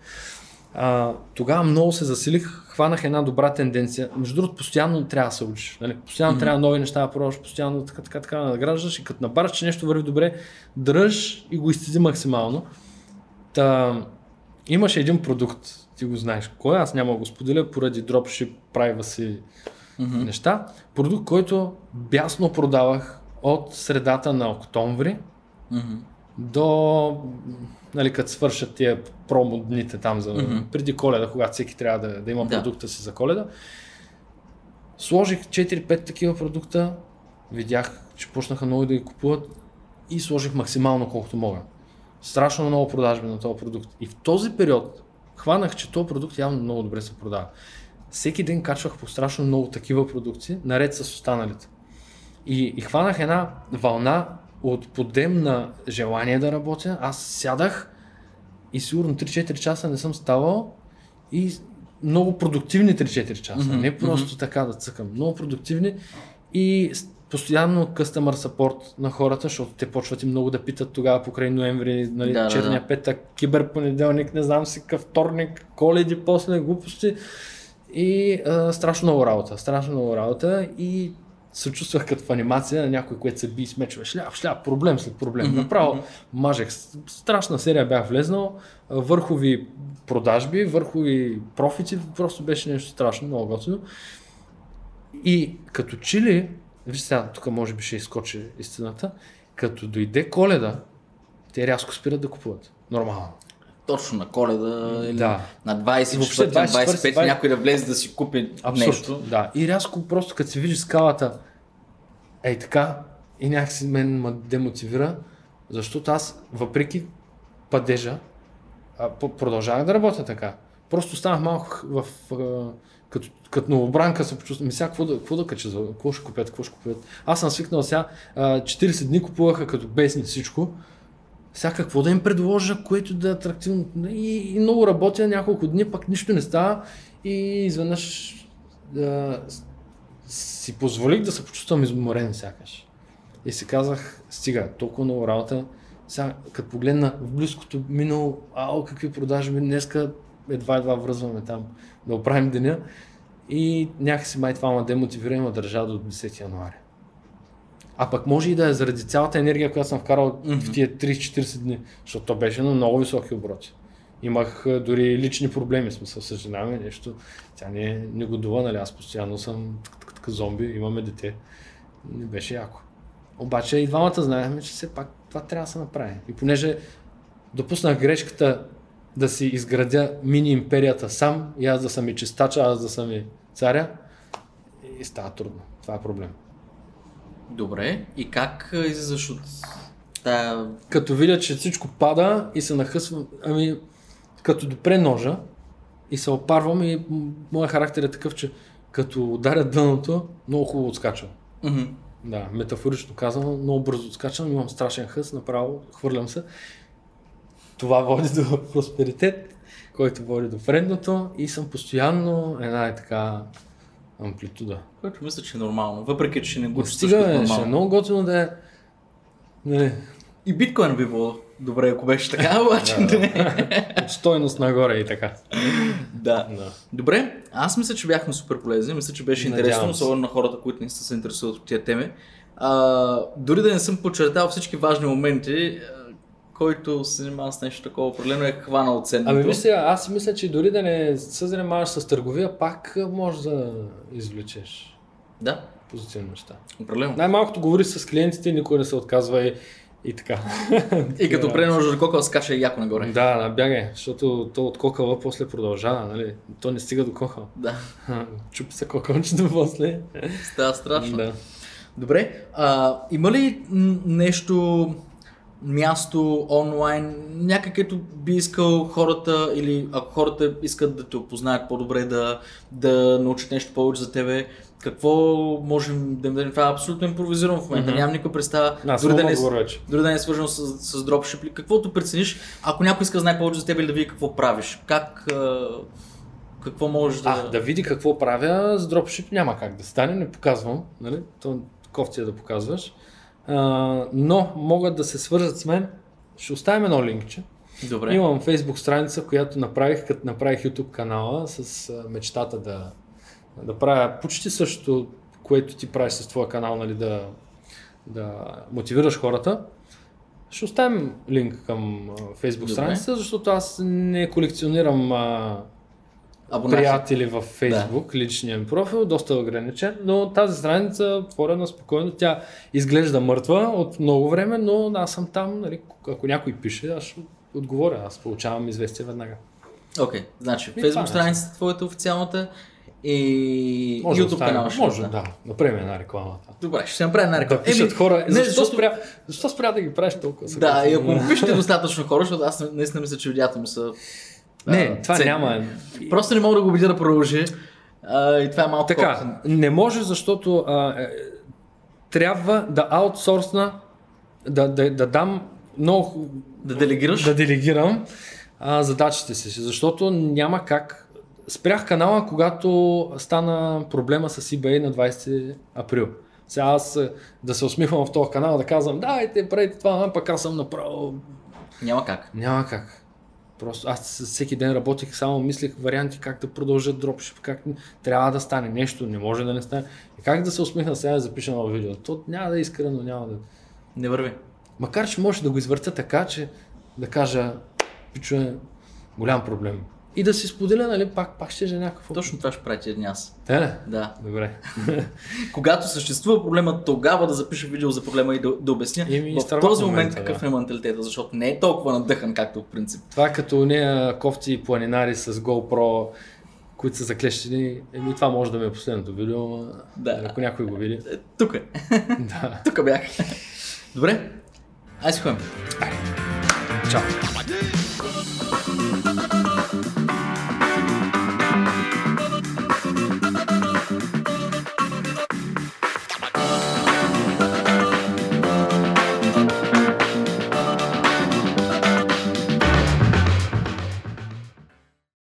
А, тогава много се засилих, хванах една добра тенденция. Между другото, постоянно трябва да се учиш. Нали? Постоянно Мгм. трябва нови неща да пробваш, постоянно така, така, така да надграждаш и като набараш, че нещо върви добре, дръж и го изцези максимално. Та, имаше един продукт, ти го знаеш кой, аз няма да го споделя поради дропшип, privacy Мгм. неща. Продукт, който бясно продавах от средата на октомври Мгм. до, нали, като свършат тия промо дните там за, Мгм. преди коледа, когато всеки трябва да, да има Да. продукта си за коледа. Сложих 4-5 такива продукта, видях, че почнаха много да ги купуват и сложих максимално колкото мога. Страшно много продажби на този продукт. И в този период хванах, че този продукт явно много добре се продава. Всеки ден качвах по страшно много такива продукти, наред с останалите. И, и хванах една вълна от подем на желание да работя. Аз сядах и сигурно 3-4 часа не съм ставал и много продуктивни 3-4 часа. Мгм, Не просто така да цъкам. Много продуктивни и постоянно customer support на хората, защото те почват и много да питат тогава покрай ноември, нали, Да, да, черния да. петък, киберпонеделник, не знам си какъв вторник, коледи, после глупости. И а, страшно много работа, страшно много работа и се чувствах като в анимация на някой, което се би и смечва. Шляп, шляп, проблем след проблем. Мгм, Направо мгм. мажех. Страшна серия бях влезнал, върхови продажби, върхови профити, просто беше нещо страшно, много готино. И като че ли, виж сега, тук може би ще изкочи истината, като дойде коледа, те рязко спират да купуват. Нормално. Точно на коледа или Да. на И 24 въобще на 25 20, някой да влезе да си купи Абсурд. нещо. Да. И рязко просто като се види скалата, ей така, и някакси мен ме демотивира, защото аз, въпреки падежа, продължавах да работя така. Просто станах малко в... като, като новобранка се почувствам. Ми сега какво да, какво да кача? Какво ще купят? Какво ще купят? Аз съм свикнал сега. а, 40 дни купуваха като бесни всичко. Сега какво да им предложа, което да е атрактивно. И, и много работя няколко дни, пък нищо не става. И изведнъж да, си позволих да се почувствам изморен сякаш. И си казах, стига, толкова много работа. Сега, като погледна в близкото минало, ао, какви продажби, днеска едва едва връзваме там да оправим деня. И някакси май това ме демотивира и ме държа до 10 януари. А пък може и да е заради цялата енергия, която съм вкарал Мгм. в тия 30-40 дни, защото то беше на много високи обороти. Имах дори лични проблеми, смисъл с жена ми, нещо. Тя не, не годува, нали, аз постоянно съм така зомби, имаме дете. Не беше яко. Обаче и двамата знаехме, че все пак това трябва да се направи. И понеже допуснах грешката да си изградя мини империята сам, и аз да съм и чистача, аз да съм и царя, и става трудно. Това е проблем. Добре. И как излизаш от тая... Като видя, че всичко пада и се нахъсвам, ами, като допре ножа и се опарвам и м- моят характер е такъв, че като ударя дъното, много хубаво отскачам. Мгм. Да, метафорично казано, много бързо отскачам, имам страшен хъс, направо хвърлям се. Това води до просперитет, който води до вредното и съм постоянно една е така амплитуда. Което мисля, че е нормално. Въпреки, че не го чувстваш като бе, ще е нормално. много готино да е... Нали, И биткоин би било добре, ако беше така, обаче Да, да. не. от стойност нагоре и така. Да. Да. Добре, аз мисля, че бяхме супер полезни. Мисля, че беше Надявам интересно, се. особено на хората, които не се интересуват от тия теми. А, дори да не съм подчертал всички важни моменти, който се занимава с нещо такова, определено е хванал ценното. Ами сега, аз си мисля, че дори да не се занимаваш с търговия, пак можеш да извлечеш Да, позитивни неща. определено. Най-малкото говори с клиентите, никой не се отказва и, и така. И като преножа кокъл скача яко нагоре. Да, набягай, защото то от кокъла после продължава, нали? То не стига до кокъл. Да, Чупи се кокълчето после. става страшно. Да. Добре, а, има ли нещо, място онлайн, някакъвто би искал хората или ако хората искат да те опознаят по-добре, да, да научат нещо повече за тебе, какво можем да им дадем? Това е абсолютно импровизирано в момента, Мгм. нямам никаква представа. Аз дори, да не, да дори да не е свързано с, с дропшип, или каквото прецениш, ако някой иска да знае повече за теб или да види какво правиш, как, какво можеш да... А, да види какво правя, с дропшип няма как да стане, не показвам, нали? То кофти е да показваш. А, но могат да се свържат с мен. Ще оставим едно линкче. Добре. Имам Facebook страница, която направих, като направих YouTube канала с мечтата да, да правя почти същото, което ти правиш с твоя канал, нали, да, да мотивираш хората. Ще оставим линк към Facebook Добре. страницата, защото аз не колекционирам а, Абонати. приятели в Facebook, личния ми профил, доста ограничен, но тази страница отворена спокойно, тя изглежда мъртва от много време, но аз съм там, нали, ако някой пише, аз ще отговоря, аз получавам известие веднага. Окей, значи И Facebook е страницата твоята официалната и Може да YouTube канала ще Може, да. да, направим една реклама. Добре, ще направим една реклама. Да пишат хора, не, защо, защото- спря, защо спря да ги правиш толкова? сега? Да, и ако му пишете достатъчно хора, защото аз наистина мисля, че видеята му са... Не, а, това ценни. няма. Просто не мога да го убедя да продължи. А, и това е малко Така, кофтен. не може, защото а, е, трябва да аутсорсна, да, да, да дам много Да делегираш? да делегирам а, задачите си, защото няма как. Спрях канала, когато стана проблема с eBay на 20 април. Сега аз е, да се усмихвам в този канал, да казвам, дайте, правите това, пък аз съм направил. Няма как. Няма как. Просто аз всеки ден работих, само мислех варианти как да продължат дропшип, как трябва да стане нещо, не може да не стане. И как да се усмихна сега да запиша ново видео. То няма да е искрено, няма да... Не върви. Макар, че може да го извъртя така, че да кажа, пичове, голям проблем. И да си споделя, нали, пак, пак ще е някакво. Точно това ще прави тия дни аз. Те ли? Да. Добре. Когато съществува проблема, тогава да запиша видео за проблема и да, да обясня Еми, в този момент момента, какъв да. е менталитета, защото не е толкова надъхан, както в принцип. Това е като нея кофти планинари с GoPro, които са заклещени. Еми, това може да ми е последното видео, Да. ако някой го види. Е, тук е. да. Тук бях. Добре. Айде си ходим. Чао.